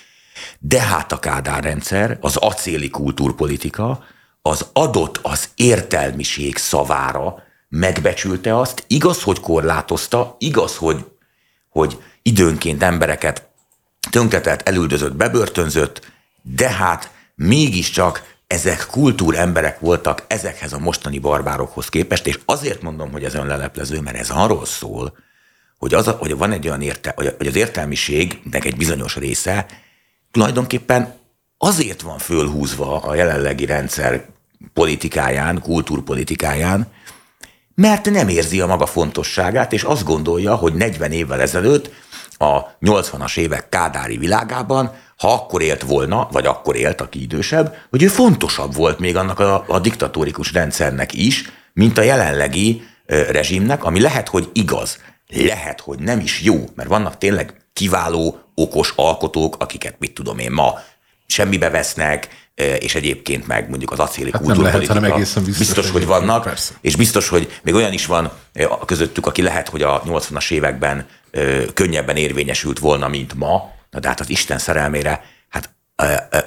de hát a Kádár rendszer, az acéli kultúrpolitika, az adott az értelmiség szavára megbecsülte azt, igaz, hogy korlátozta, igaz, hogy, hogy időnként embereket tönkretelt, elüldözött, bebörtönzött, de hát mégiscsak ezek kultúremberek voltak ezekhez a mostani barbárokhoz képest, és azért mondom, hogy ez olyan leleplező, mert ez arról szól, hogy, az hogy van egy olyan érte, hogy az értelmiségnek egy bizonyos része tulajdonképpen azért van fölhúzva a jelenlegi rendszer politikáján, kultúrpolitikáján, mert nem érzi a maga fontosságát, és azt gondolja, hogy 40 évvel ezelőtt a 80-as évek kádári világában, ha akkor élt volna, vagy akkor élt, aki idősebb, hogy ő fontosabb volt még annak a, a diktatórikus rendszernek is, mint a jelenlegi ö, rezsimnek, ami lehet, hogy igaz, lehet, hogy nem is jó, mert vannak tényleg kiváló, okos alkotók, akiket mit tudom én ma semmibe vesznek, és egyébként meg mondjuk az acéli hát.
Nem lehet, egészen
biztos, biztos hogy vannak, persze. és biztos, hogy még olyan is van közöttük, aki lehet, hogy a 80-as években könnyebben érvényesült volna, mint ma, na de hát az Isten szerelmére, hát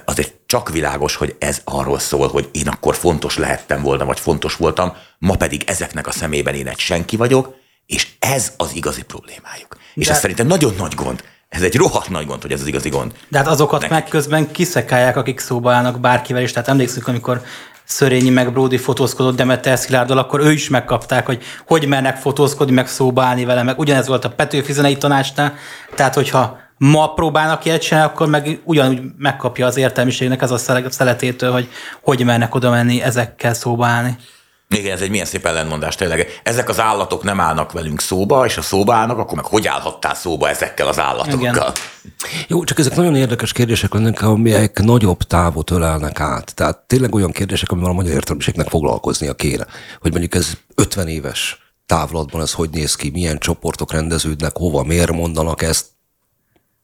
azért csak világos, hogy ez arról szól, hogy én akkor fontos lehettem volna, vagy fontos voltam, ma pedig ezeknek a szemében én egy senki vagyok, és ez az igazi problémájuk. És de... ez szerintem nagyon nagy gond. Ez egy rohadt nagy gond, hogy ez az igazi gond.
De hát azokat nekik. meg közben kiszekálják, akik szóba állnak bárkivel, és tehát emlékszünk, amikor Szörényi meg Brody fotózkodott Demeter Szilárddal, akkor ő is megkapták, hogy hogy mernek fotózkodni, meg szóba állni vele, meg ugyanez volt a Petőfi zenei tanácsnál, tehát hogyha ma próbálnak ilyet csinálni, akkor meg ugyanúgy megkapja az értelmiségnek ez a szeletétől, hogy hogy mernek oda menni ezekkel szóba állni.
Igen, ez egy milyen szép ellentmondás tényleg. Ezek az állatok nem állnak velünk szóba, és ha szóba állnak, akkor meg hogy állhattál szóba ezekkel az állatokkal? Igen.
Jó, csak ezek nagyon érdekes kérdések lennek, amelyek nagyobb távot ölelnek át. Tehát tényleg olyan kérdések, amivel a magyar értelmiségnek foglalkoznia kéne. Hogy mondjuk ez 50 éves távlatban ez hogy néz ki, milyen csoportok rendeződnek, hova, miért mondanak ezt,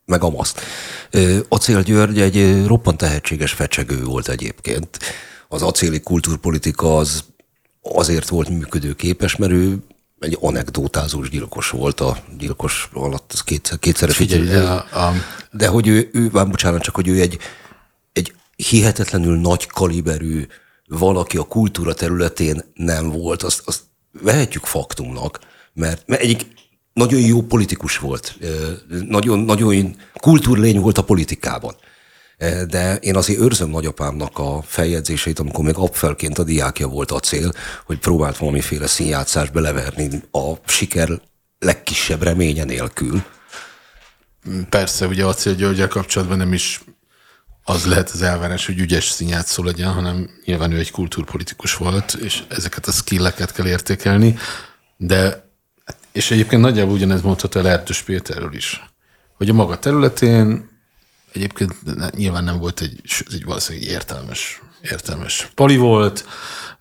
meg amazt. Acél György egy roppant tehetséges fecsegő volt egyébként. Az acéli kultúrpolitika az azért volt működőképes, mert ő egy anekdótázós gyilkos volt a gyilkos alatt, az kétszer, kétszeres. Figyelj, a, a... De hogy ő, ő, már bocsánat, csak hogy ő egy, egy hihetetlenül nagy kaliberű valaki a kultúra területén nem volt, azt, azt vehetjük faktumnak, mert, mert egyik nagyon jó politikus volt, nagyon, nagyon kultúrlény volt a politikában. De én azért őrzöm nagyapámnak a feljegyzéseit, amikor még apfelként a diákja volt a cél, hogy próbált valamiféle színjátszást beleverni a siker legkisebb reménye nélkül.
Persze, ugye Acél Györgyel kapcsolatban nem is az lehet az elvárás, hogy ügyes színjátszó legyen, hanem nyilván ő egy kultúrpolitikus volt, és ezeket a skilleket kell értékelni, de és egyébként nagyjából ugyanez mondható el Erdős Péterről is, hogy a maga területén Egyébként nyilván nem volt egy, egy valószínűleg értelmes, értelmes pali volt.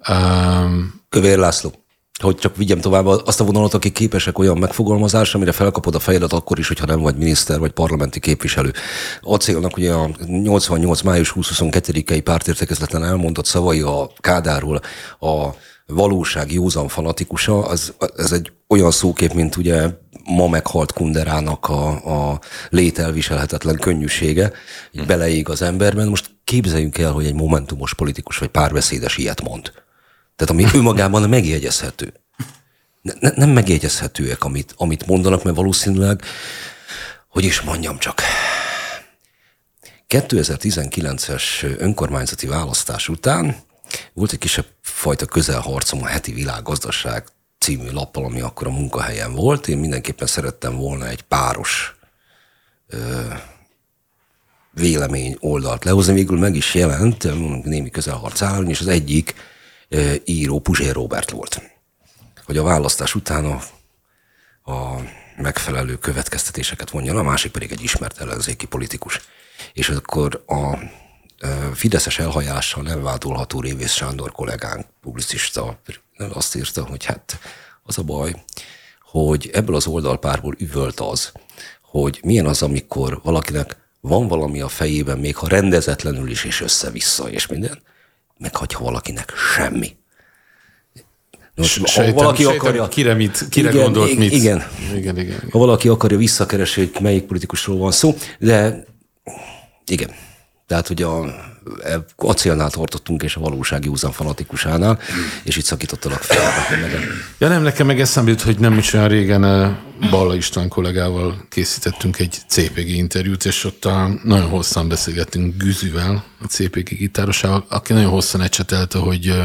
Um, Kövér László hogy csak vigyem tovább azt a vonalat, akik képesek olyan megfogalmazásra, amire felkapod a fejedet akkor is, hogyha nem vagy miniszter vagy parlamenti képviselő. Acélnak ugye a 88. május 20-22-i pártértekezleten elmondott szavai a Kádáról a valóság józan fanatikusa, az, ez egy olyan szókép, mint ugye ma meghalt Kunderának a, a lételviselhetetlen könnyűsége, így hm. beleég az emberben. Most képzeljünk el, hogy egy momentumos politikus vagy párbeszédes ilyet mond. Tehát ami önmagában megjegyezhető. Ne, nem megjegyezhetőek, amit, amit mondanak, mert valószínűleg, hogy is mondjam csak, 2019-es önkormányzati választás után volt egy kisebb fajta közelharcom a heti világgazdaság című lappal, ami akkor a munkahelyen volt. Én mindenképpen szerettem volna egy páros ö, vélemény oldalt lehozni. Végül meg is jelent, némi közelharc állni, és az egyik ö, író Puzsér Robert volt. Hogy a választás után a, a megfelelő következtetéseket vonja, a másik pedig egy ismert ellenzéki politikus. És akkor a Fideszes elhajással nem vádolható Révész Sándor kollégánk, publicista, azt írta, hogy hát az a baj, hogy ebből az oldalpárból üvölt az, hogy milyen az, amikor valakinek van valami a fejében, még ha rendezetlenül is, és össze-vissza, és minden, meg hagyha valakinek semmi.
Nos, sejtem, ha valaki sejtem, akarja... Kire, mit, kire igen, gondolt igen, mit.
Igen. igen, igen, igen. Ha valaki akarja visszakeresni, hogy melyik politikusról van szó, de igen, tehát, hogy a acélnál tartottunk, és a valóság józan fanatikusánál, és itt szakítottalak fel.
Ja nem, nekem meg eszembe jut, hogy nem is olyan régen e, Balla István kollégával készítettünk egy CPG interjút, és ott a, nagyon hosszan beszélgettünk Güzüvel, a CPG gitárosával, aki nagyon hosszan ecsetelte, hogy uh,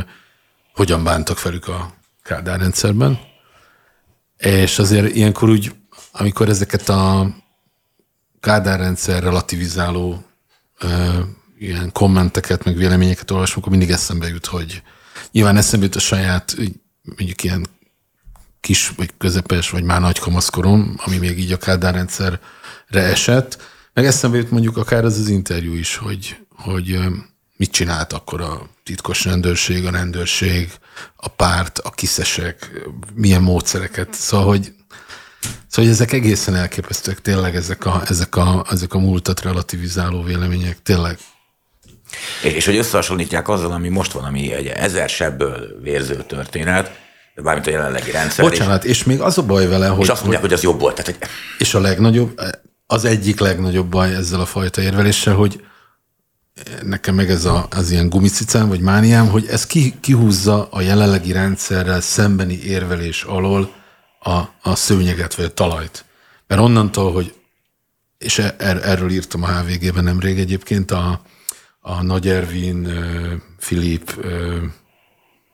hogyan bántak velük a Kádár rendszerben. És azért ilyenkor úgy, amikor ezeket a Kádár rendszer relativizáló ilyen kommenteket, meg véleményeket olvasunk, akkor mindig eszembe jut, hogy nyilván eszembe jut a saját, mondjuk ilyen kis, vagy közepes, vagy már nagy kamaszkorom, ami még így a Kádár rendszerre esett. Meg eszembe jut mondjuk akár az az interjú is, hogy, hogy mit csinált akkor a titkos rendőrség, a rendőrség, a párt, a kiszesek, milyen módszereket. Szóval, hogy Szóval, hogy ezek egészen elképesztőek, tényleg ezek a, ezek a, ezek a múltat relativizáló vélemények, tényleg.
És, és hogy összehasonlítják azzal, ami most van, ami egy ezer sebből vérző történet, bármint a jelenlegi rendszer.
Bocsánat, és, és még az a baj vele, hogy...
És azt mondják, hogy, hogy az jobb volt. Tehát, hogy...
És a legnagyobb, az egyik legnagyobb baj ezzel a fajta érveléssel, hogy nekem meg ez a, az ilyen gumicicám, vagy mániám, hogy ez ki, kihúzza a jelenlegi rendszerrel szembeni érvelés alól a, a szőnyeget, vagy a talajt. Mert onnantól, hogy, és er, erről írtam a HVG-ben nemrég egyébként, a, a Nagy Ervin, Filip,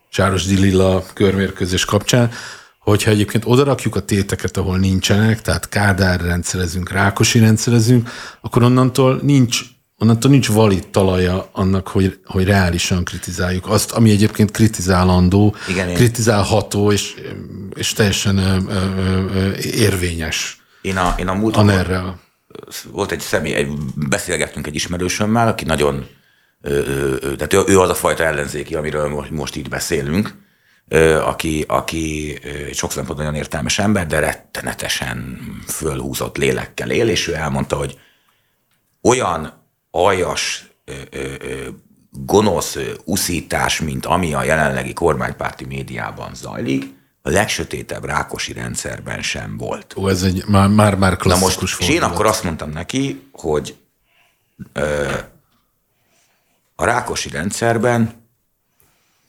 Sáros Dililla körmérkőzés kapcsán, hogyha egyébként odarakjuk a téteket, ahol nincsenek, tehát Kádár rendszerezünk, Rákosi rendszerezünk, akkor onnantól nincs onnantól nincs valid talaja annak, hogy, hogy reálisan kritizáljuk azt, ami egyébként kritizálandó, Igen, kritizálható és, és teljesen ö, ö, ö, érvényes.
Én a, én a múlt
a
volt egy személy, egy, beszélgettünk egy ismerősömmel, aki nagyon, tehát ő, ő az a fajta ellenzéki, amiről most, itt beszélünk, aki, aki sok szempontból nagyon értelmes ember, de rettenetesen fölhúzott lélekkel él, és ő elmondta, hogy olyan aljas, gonosz uszítás, mint ami a jelenlegi kormánypárti médiában zajlik, a legsötétebb rákosi rendszerben sem volt.
Ó, ez egy már, már, már klasszikus Na most,
És én akkor azt mondtam neki, hogy ö, a rákosi rendszerben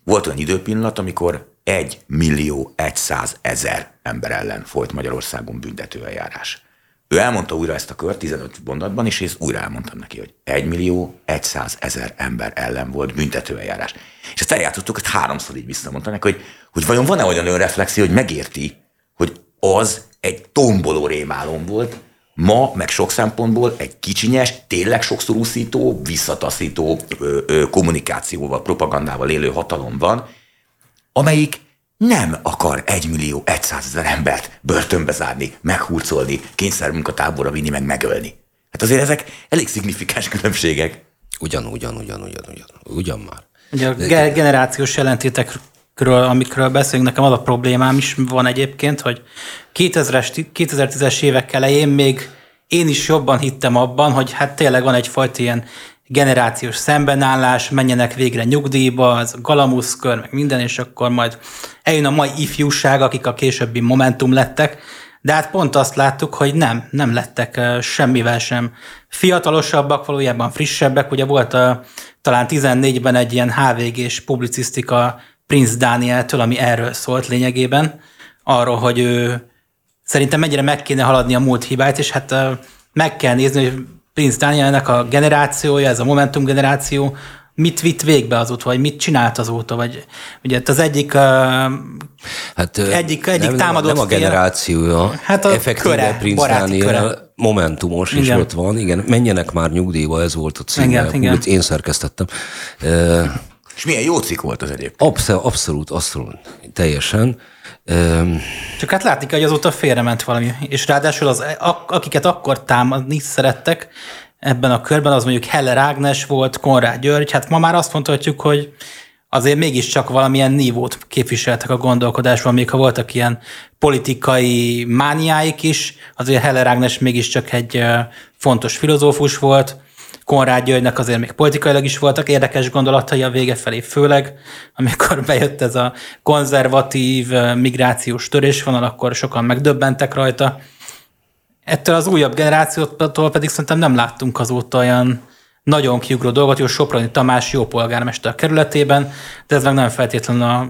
volt olyan időpillanat, amikor egy millió 100 ezer ember ellen folyt Magyarországon büntetőeljárás. Ő elmondta újra ezt a kört 15 mondatban, és én újra elmondtam neki, hogy 1 millió 100 ezer ember ellen volt büntetőeljárás. És ezt eljátszottuk, hogy háromszor így visszamondta neki, hogy, hogy vajon van-e olyan önreflexió, hogy megérti, hogy az egy tomboló rémálom volt, ma meg sok szempontból egy kicsinyes, tényleg sokszor úszító, visszataszító ö, ö, kommunikációval, propagandával élő hatalom van, amelyik nem akar egy millió ezer embert börtönbe zárni, meghurcolni, kényszermunkatáborra vinni, meg megölni. Hát azért ezek elég szignifikáns különbségek.
Ugyan, ugyan, ugyan, ugyan, ugyan, ugyan már.
Ugye a ge- generációs jelentétekről, amikről beszélünk, nekem az a problémám is van egyébként, hogy 2000-es, 2010-es évek elején még én is jobban hittem abban, hogy hát tényleg van egyfajta ilyen generációs szembenállás, menjenek végre nyugdíjba, az galamuszkör, meg minden, és akkor majd eljön a mai ifjúság, akik a későbbi Momentum lettek, de hát pont azt láttuk, hogy nem, nem lettek semmivel sem fiatalosabbak, valójában frissebbek. Ugye volt a, talán 14-ben egy ilyen HVG-s publicisztika Prince Danieltől, ami erről szólt lényegében, arról, hogy ő szerintem mennyire meg kéne haladni a múlt hibáit, és hát meg kell nézni, hogy Prince Danielnek a generációja, ez a Momentum generáció, mit vitt végbe azóta, vagy mit csinált azóta, vagy ugye az egyik
hát, egyik, egyik
nem,
támadott Nem a generációja, hát a effektíve köre, Prince Daniel köre. momentumos igen. is ott van, igen, menjenek már nyugdíjba, ez volt a címe, igen, igen. én szerkesztettem.
És milyen jó cikk volt az egyébként?
Abszolút, abszolút, abszolút, teljesen.
Csak hát látni kell, hogy azóta félrement valami. És ráadásul az, akiket akkor támadni szerettek ebben a körben, az mondjuk Heller Ágnes volt, Konrád György, hát ma már azt mondhatjuk, hogy azért mégiscsak valamilyen nívót képviseltek a gondolkodásban, még ha voltak ilyen politikai mániáik is, azért Heller Ágnes mégiscsak egy fontos filozófus volt, Konrád Györgynek azért még politikailag is voltak érdekes gondolatai a vége felé, főleg amikor bejött ez a konzervatív migrációs törésvonal, akkor sokan megdöbbentek rajta. Ettől az újabb generációtól pedig szerintem nem láttunk azóta olyan nagyon kiugró dolgot, jó Soproni Tamás jó polgármester kerületében, de ez meg nem feltétlenül a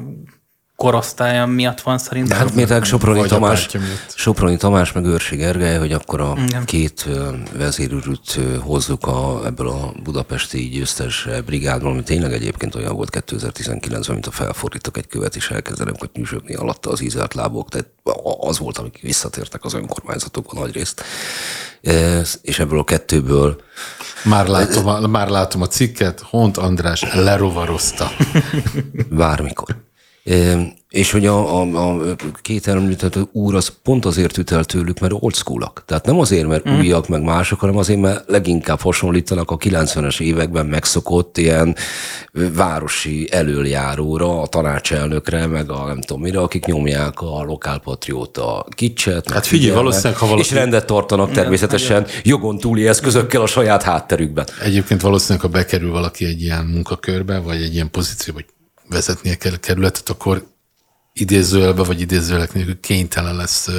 korosztálya miatt van szerintem.
Hát miért Soproni Tamás. Soproni Tamás meg Őrsi Gergely, hogy akkor a
Igen.
két vezérűrűt hozzuk a, ebből a budapesti győztes brigádból, ami tényleg egyébként olyan volt 2019-ben, mint a felfordítok egy követ, és elkezdenek ott nyüzsögni alatta az ízelt lábok. Tehát az volt, amik visszatértek az önkormányzatokon nagy részt. És ebből a kettőből
Már látom, a, már látom a cikket, Hont András lerovarozta.
Bármikor. És hogy a, a, a két említett úr az pont azért üt el tőlük, mert old school Tehát nem azért, mert mm. újak, meg mások, hanem azért, mert leginkább hasonlítanak a 90-es években megszokott ilyen városi elöljáróra, a tanácselnökre, meg a nem tudom mire, akik nyomják a lokálpatrióta kicset.
Hát figyelj, valószínűleg, ha valaki-
És rendet tartanak természetesen jogon túli eszközökkel a saját hátterükben.
Egyébként valószínűleg, ha bekerül valaki egy ilyen munkakörbe, vagy egy ilyen pozícióba, hogy vezetnie kell a kerületet, akkor idézőjelbe, vagy idézőjelek nélkül kénytelen lesz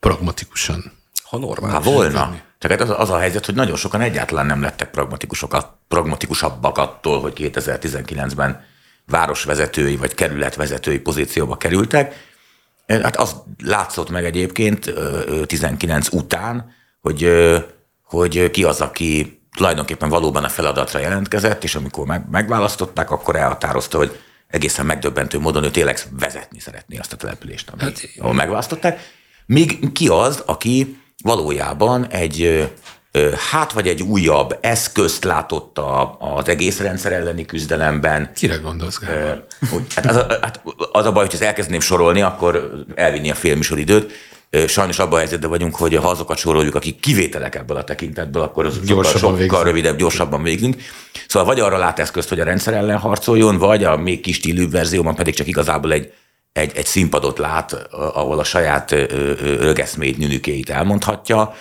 pragmatikusan.
Ha normál.
Volna. Csak hát az, az a helyzet, hogy nagyon sokan egyáltalán nem lettek pragmatikusok, pragmatikusabbak attól, hogy 2019-ben városvezetői vagy kerületvezetői pozícióba kerültek. Hát az látszott meg egyébként ö, ö, 19 után, hogy, hogy ki az, aki tulajdonképpen valóban a feladatra jelentkezett, és amikor meg, megválasztották, akkor elhatározta, hogy egészen megdöbbentő módon ő tényleg vezetni szeretné azt a települést, ami, hát, ahol megválasztották. Míg ki az, aki valójában egy, hát vagy egy újabb eszközt látott a, az egész rendszer elleni küzdelemben,
Kire gondolsz, Gábor?
hát az, a, hát az a baj, hogy ezt elkezdeném sorolni, akkor elvinni a félműsor időt. Ö, Sajnos abban a helyzetben vagyunk, hogy ha azokat soroljuk, akik kivételek ebből a tekintetből, akkor az
Gyorsabban
sokkal
végzünk.
rövidebb, gyorsabban végzünk. Szóval vagy arra lát eszközt, hogy a rendszer ellen harcoljon, vagy a még kis stílűbb verzióban pedig csak igazából egy, egy, egy színpadot lát, ahol a saját rögeszmét, nünükéit elmondhatja,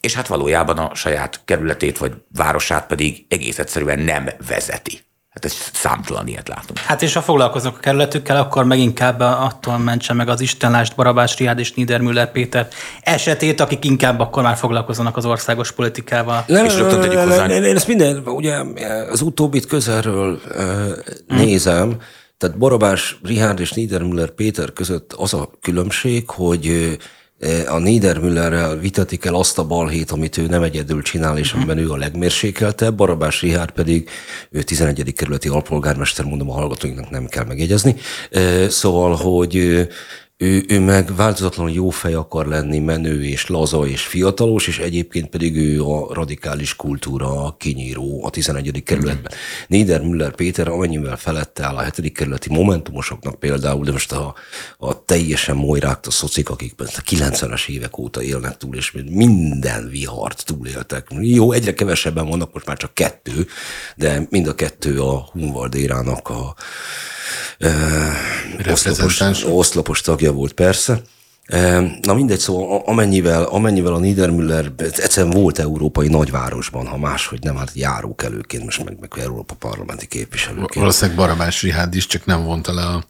és hát valójában a saját kerületét vagy városát pedig egész egyszerűen nem vezeti. Hát ez számtalan ilyet látunk.
Hát és ha foglalkoznak a kerületükkel, akkor meg inkább attól mentse meg az Istenlást, Barabás Riád és Niedermüller Péter esetét, akik inkább akkor már foglalkozzanak az országos politikával.
Nem,
És rögtön tegyük hozzá.
Én, én ezt minden, ugye az utóbbit közelről nézem, tehát Barabás, Richard és Niedermüller Péter között az a különbség, hogy ö, a Niedermüllerrel vitatik el azt a balhét, amit ő nem egyedül csinál, és amiben ő a legmérsékeltebb, Barabás Richard pedig ő 11. kerületi alpolgármester, mondom a hallgatóinknak nem kell megjegyezni. Ö, Szóval, hogy ő, ő meg változatlanul jó fej akar lenni, menő és laza és fiatalos, és egyébként pedig ő a radikális kultúra kinyíró a 11. kerületben. Niedermüller Péter amennyivel felette áll a 7. kerületi momentumosoknak például, de most a, a teljesen molyrákt a szocik, akik a 90-es évek óta élnek túl, és minden vihart túléltek. Jó, egyre kevesebben vannak, most már csak kettő, de mind a kettő a Hunvaldérának a oszlopos, oszlopos tagja volt persze. Na mindegy, szóval amennyivel, amennyivel a Niedermüller egyszerűen volt európai nagyvárosban, ha máshogy nem, hát járókelőként, most meg, meg Európa parlamenti képviselőként.
Valószínűleg Barabás Rihád is, csak nem vonta le a,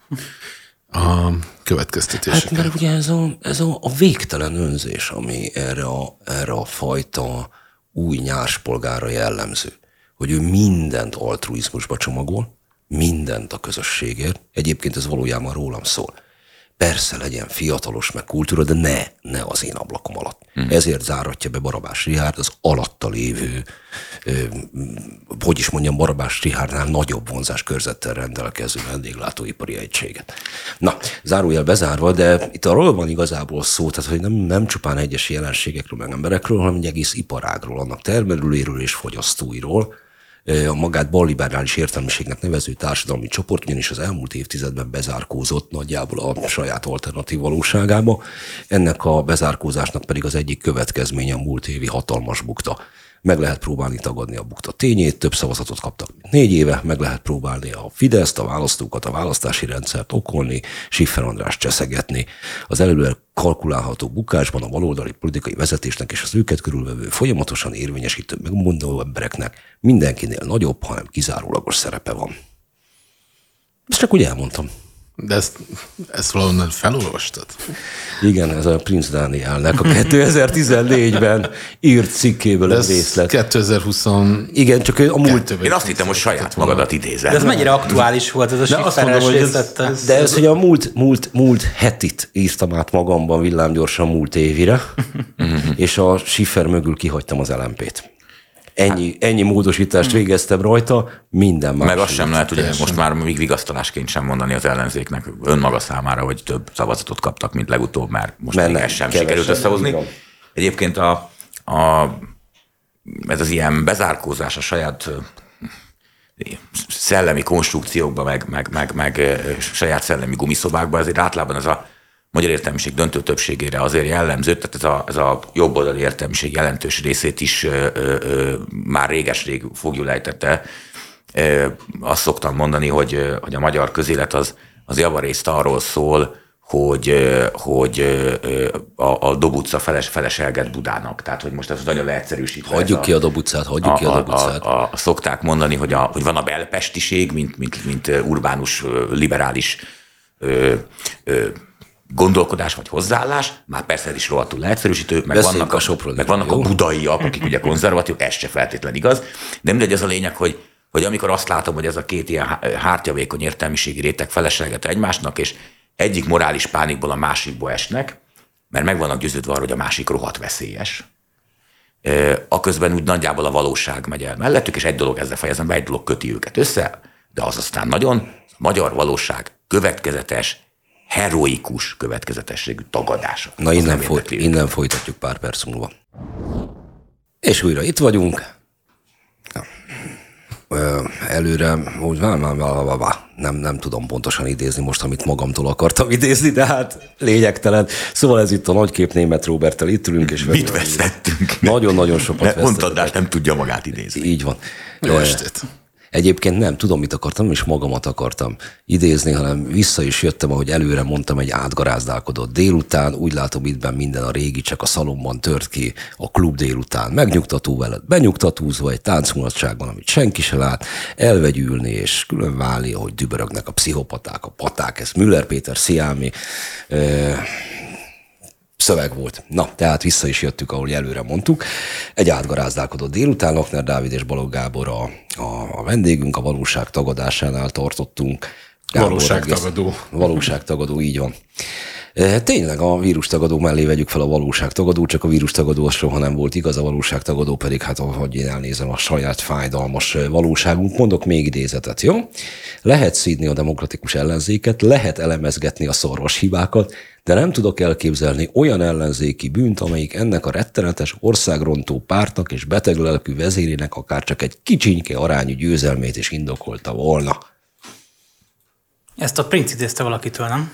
a következtetéseket.
Hát mert ugye ez a, ez a, a végtelen önzés, ami erre a, erre a fajta új nyárspolgára jellemző, hogy ő mindent altruizmusba csomagol, mindent a közösségért. Egyébként ez valójában rólam szól. Persze legyen fiatalos, meg kultúra, de ne, ne az én ablakom alatt. Hmm. Ezért záratja be Barabás Rihárd az alatta lévő, ö, hogy is mondjam, Barabás Rihárdnál nagyobb vonzás körzettel rendelkező vendéglátóipari egységet. Na, zárójel bezárva, de itt arról van igazából szó, tehát hogy nem, nem csupán egyes jelenségekről, meg emberekről, hanem egy egész iparágról, annak termelőiről és fogyasztóiról, a magát balliberális értelmiségnek nevező társadalmi csoport, ugyanis az elmúlt évtizedben bezárkózott nagyjából a saját alternatív valóságába. Ennek a bezárkózásnak pedig az egyik következménye a múlt évi hatalmas bukta. Meg lehet próbálni tagadni a bukta tényét, több szavazatot kaptak négy éve, meg lehet próbálni a Fideszt, a választókat, a választási rendszert okolni, Siffer András cseszegetni. Az előre kalkulálható bukásban a baloldali politikai vezetésnek és az őket körülvevő folyamatosan érvényesítő megmondó embereknek mindenkinél nagyobb, hanem kizárólagos szerepe van. Ezt csak úgy elmondtam.
De ezt, ezt valahonnan felolvastad?
Igen, ez a Prince Danielnek a 2014-ben írt cikkéből egy részlet.
2020
Igen, csak a múlt...
Én azt hittem, hogy saját magadat idézel.
De ez mennyire aktuális volt ez a
ez-
részlet?
ez-
De ez, hogy a múlt, múlt, múlt hetit írtam át magamban villámgyorsan múlt évire, és a Schiffer mögül kihagytam az LMP-t. Ennyi, ennyi módosítást végeztem rajta, minden más.
Meg azt sem lehet, ugye most már még vigasztalásként sem mondani az ellenzéknek önmaga számára, hogy több szavazatot kaptak, mint legutóbb, mert most
Mert
még
nem,
ez sem sikerült összehozni. Egyébként a, a, ez az ilyen bezárkózás a saját szellemi konstrukciókba, meg, meg, meg, meg saját szellemi gumiszobákba, ezért általában ez a magyar értelmiség döntő többségére azért jellemző, tehát ez a, ez a jobboldali értelmiség jelentős részét is ö, ö, már réges-rég fogjul ejtette. Ö, Azt szoktam mondani, hogy, hogy a magyar közélet az, az javarészt arról szól, hogy, hogy a, a Dob utca feles, feleselget Budának. Tehát, hogy most ez nagyon leegyszerűsítve.
Hagyjuk ki a dobutcát, hagyjuk ki a dobutcát.
a, a, a, szokták mondani, hogy, a, hogy van a belpestiség, mint, mint, mint urbánus, liberális ö, ö, gondolkodás vagy hozzáállás, már persze ez is rohadtul leegyszerűsítő, meg
Beszéljünk
vannak,
a
a,
Soproniról,
meg vannak a budaiak, akik ugye konzervatív, ez se feltétlen igaz, de mindegy, az a lényeg, hogy, hogy amikor azt látom, hogy ez a két ilyen há- hártyavékony értelmiségi réteg felesleget egymásnak, és egyik morális pánikból a másikba esnek, mert meg vannak győződve arról, hogy a másik rohadt veszélyes, aközben úgy nagyjából a valóság megy el mellettük, és egy dolog ezzel fejezem be, egy dolog köti őket össze, de az aztán nagyon a magyar valóság következetes, heroikus következetességű tagadása.
Na innen,
nem
foly,
érdekli őket.
innen folytatjuk pár perc múlva. És újra itt vagyunk. Ja. Ö, Előre, úgy nem, nem tudom pontosan idézni most, amit magamtól akartam idézni, de hát lényegtelen. Szóval ez itt a nagykép német Roberttel itt ülünk, és
Mit vesztettünk?
Nagyon-nagyon sokat
Mondtad,
vesztettünk.
de nem tudja magát idézni.
Így van.
Jó estét!
Egyébként nem tudom, mit akartam, nem is magamat akartam idézni, hanem vissza is jöttem, ahogy előre mondtam, egy átgarázdálkodott délután. Úgy látom, itt benn minden a régi, csak a szalomban tört ki a klub délután. Megnyugtató veled, benyugtatózva egy táncmulatságban, amit senki se lát, elvegyülni és külön válni, ahogy dübörögnek a pszichopaták, a paták, ez Müller Péter, Sziámi, szöveg volt. Na, tehát vissza is jöttük, ahogy előre mondtuk. Egy átgarázdálkodott délután, Lakner Dávid és Balogh Gábor a, a, a vendégünk, a valóság tagadásánál tartottunk. Gábor
Valóságtagadó.
egész- Valóságtagadó, így van. E, Tényleg a vírustagadó mellé vegyük fel a valóságtagadó, csak a vírustagadó az soha nem volt igaz, a valóságtagadó pedig, hát ahogy én elnézem, a saját fájdalmas valóságunk. Mondok még idézetet, jó? Lehet szídni a demokratikus ellenzéket, lehet elemezgetni a szorvas hibákat, de nem tudok elképzelni olyan ellenzéki bűnt, amelyik ennek a rettenetes országrontó pártnak és beteglelkű vezérének akár csak egy kicsinyke arányú győzelmét is indokolta volna.
Ezt a princ idézte valakitől, nem?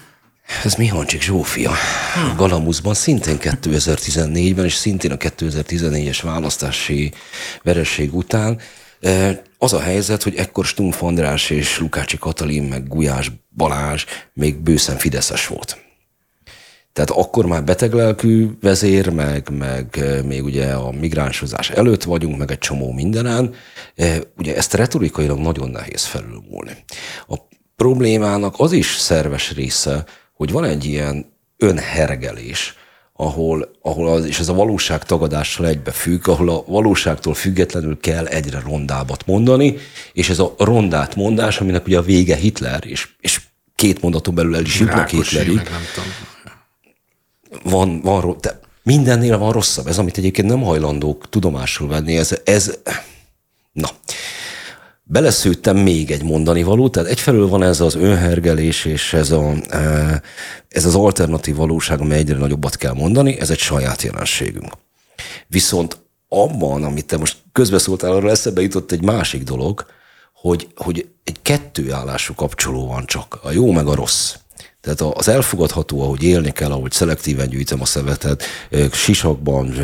Ez Mihancsik Zsófia. A Galamuszban szintén 2014-ben, és szintén a 2014-es választási vereség után. Az a helyzet, hogy ekkor Stumpf András és Lukácsi Katalin, meg Gulyás Balázs még bőszen Fideszes volt. Tehát akkor már beteglelkű vezér, meg, meg még ugye a migránsozás előtt vagyunk, meg egy csomó mindenen. Ugye ezt retorikailag nagyon nehéz felülmúlni. A problémának az is szerves része, hogy van egy ilyen önhergelés, ahol, ahol az, és ez a valóság tagadással egybefügg, ahol a valóságtól függetlenül kell egyre rondábbat mondani, és ez a rondát mondás, aminek ugye a vége Hitler, és, és két mondaton belül el is jutnak Hitlerig, van, van de mindennél van rosszabb. Ez, amit egyébként nem hajlandók tudomásul venni, ez, ez na, beleszőttem még egy mondani való, tehát egyfelől van ez az önhergelés, és ez, a, eh, ez az alternatív valóság, amely egyre nagyobbat kell mondani, ez egy saját jelenségünk. Viszont abban, amit te most közbeszóltál, arra eszembe jutott egy másik dolog, hogy, hogy egy kettőállású kapcsoló van csak, a jó meg a rossz. Tehát az elfogadható, ahogy élni kell, ahogy szelektíven gyűjtöm a szemetet, sisakban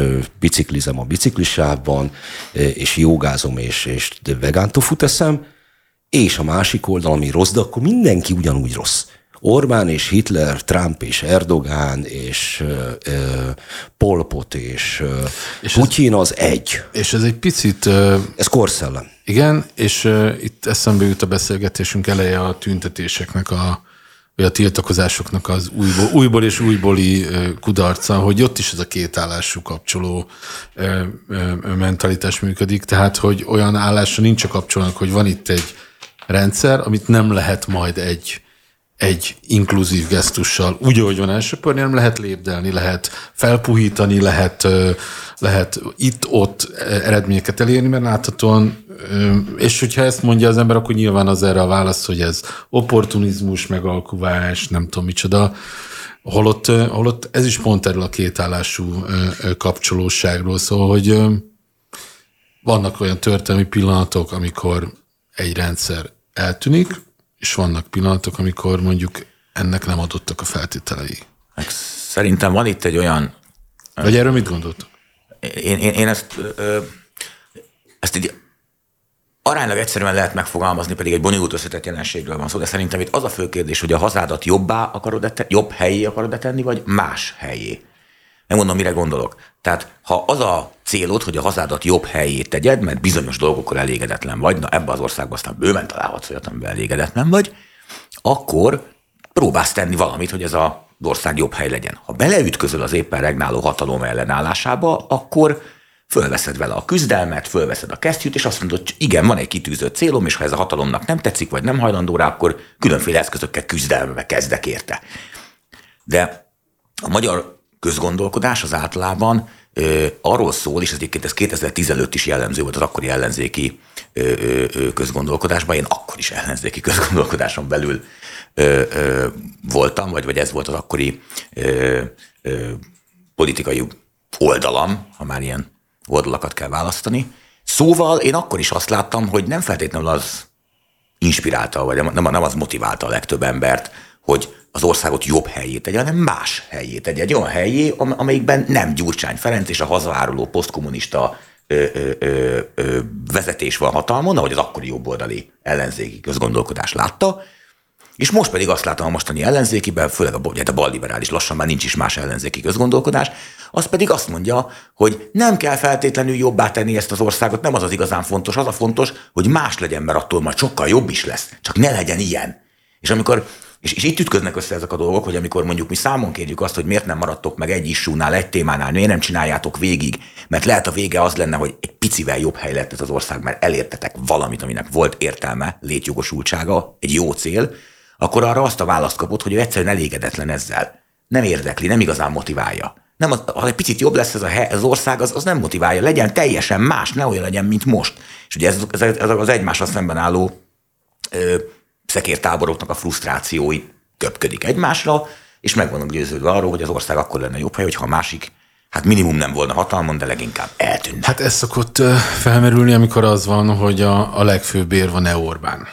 biciklizem a biciklisávban, és jogázom, és, és vegán tofut eszem, és a másik oldal, ami rossz, de akkor mindenki ugyanúgy rossz. Orbán és Hitler, Trump és Erdogán és ö, ö, Pol Pot és, ö,
És
Putyin az egy.
És ez egy picit, ö,
Ez korszellem.
igen, és ö, itt eszembe jut a beszélgetésünk eleje a tüntetéseknek a vagy a tiltakozásoknak az újból, újból és újbóli kudarca, hogy ott is ez a két állású kapcsoló mentalitás működik, tehát hogy olyan állásra nincs a kapcsolónak, hogy van itt egy rendszer, amit nem lehet majd egy, egy inkluzív gesztussal. Úgy, ahogy van elsöpörni, nem lehet lépdelni, lehet felpuhítani, lehet, lehet itt-ott eredményeket elérni, mert láthatóan, és hogyha ezt mondja az ember, akkor nyilván az erre a válasz, hogy ez opportunizmus, megalkuvás, nem tudom micsoda, holott, holott ez is pont erről a kétállású kapcsolóságról szól, hogy vannak olyan történelmi pillanatok, amikor egy rendszer eltűnik, és vannak pillanatok, amikor mondjuk ennek nem adottak a feltételei.
Szerintem van itt egy olyan...
Vagy erről mit gondoltok?
Én, én, én ezt, ö, ezt így aránylag egyszerűen lehet megfogalmazni, pedig egy bonyolult összetett jelenségről van szó, de szerintem itt az a fő kérdés, hogy a hazádat jobbá akarod -e jobb helyé akarod -e tenni, vagy más helyé. Nem mondom, mire gondolok. Tehát ha az a célod, hogy a hazádat jobb helyét tegyed, mert bizonyos dolgokkal elégedetlen vagy, na ebbe az országba aztán bőven találhatsz olyat, amiben elégedetlen vagy, akkor próbálsz tenni valamit, hogy ez a ország jobb hely legyen. Ha beleütközöl az éppen regnáló hatalom ellenállásába, akkor fölveszed vele a küzdelmet, fölveszed a kesztyűt, és azt mondod, hogy igen, van egy kitűzött célom, és ha ez a hatalomnak nem tetszik, vagy nem hajlandó rá, akkor különféle eszközökkel küzdelmebe kezdek érte. De a magyar közgondolkodás az általában ö, arról szól, és ez egyébként ez 2015 is jellemző volt az akkori ellenzéki ö, ö, közgondolkodásban, én akkor is ellenzéki közgondolkodáson belül ö, ö, voltam, vagy, vagy ez volt az akkori ö, ö, politikai oldalam, ha már ilyen oldalakat kell választani. Szóval én akkor is azt láttam, hogy nem feltétlenül az inspirálta, vagy nem, nem az motiválta a legtöbb embert, hogy az országot jobb helyét tegye, hanem más helyét tegye. Egy olyan helyé, amelyikben nem Gyurcsány Ferenc és a hazáruló posztkommunista ö, ö, ö, ö, vezetés van hatalmon, ahogy az akkori jobboldali ellenzéki közgondolkodás látta, és most pedig azt látom a mostani ellenzékiben, főleg a, a balliberális lassan már nincs is más ellenzéki közgondolkodás, az pedig azt mondja, hogy nem kell feltétlenül jobbá tenni ezt az országot, nem az az igazán fontos, az a fontos, hogy más legyen, mert attól majd sokkal jobb is lesz, csak ne legyen ilyen. És amikor és, és itt ütköznek össze ezek a dolgok, hogy amikor mondjuk mi számon kérjük azt, hogy miért nem maradtok meg egy issúnál, egy témánál, miért nem csináljátok végig, mert lehet a vége az lenne, hogy egy picivel jobb hely lett ez az ország, mert elértetek valamit, aminek volt értelme, létjogosultsága, egy jó cél, akkor arra azt a választ kapott, hogy ő egyszerűen elégedetlen ezzel. Nem érdekli, nem igazán motiválja. Nem az, ha egy picit jobb lesz ez a hely, az ország, az, az nem motiválja. Legyen teljesen más, ne olyan legyen, mint most. És ugye ez, ez, ez az egymásra szemben álló ö, szekértáboroknak a frusztrációi köpködik egymásra, és meg vannak győződve arról, hogy az ország akkor lenne jobb hely, hogyha a másik hát minimum nem volna hatalmon, de leginkább eltűnne.
Hát ez szokott felmerülni, amikor az van, hogy a, a legfőbb érv a ne Orbán.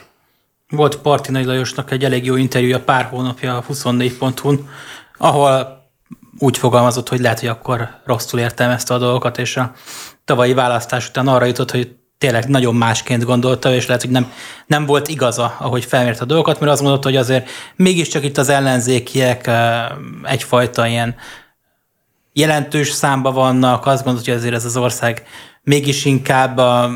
Volt Partinai Lajosnak egy elég jó interjúja pár hónapja a 24.hu-n, ahol úgy fogalmazott, hogy lehet, hogy akkor rosszul értelmezte a dolgokat, és a tavalyi választás után arra jutott, hogy tényleg nagyon másként gondolta, és lehet, hogy nem, nem volt igaza, ahogy felmért a dolgokat, mert azt gondolta, hogy azért mégiscsak itt az ellenzékiek egyfajta ilyen jelentős számba vannak, azt gondolta, hogy azért ez az ország mégis inkább a,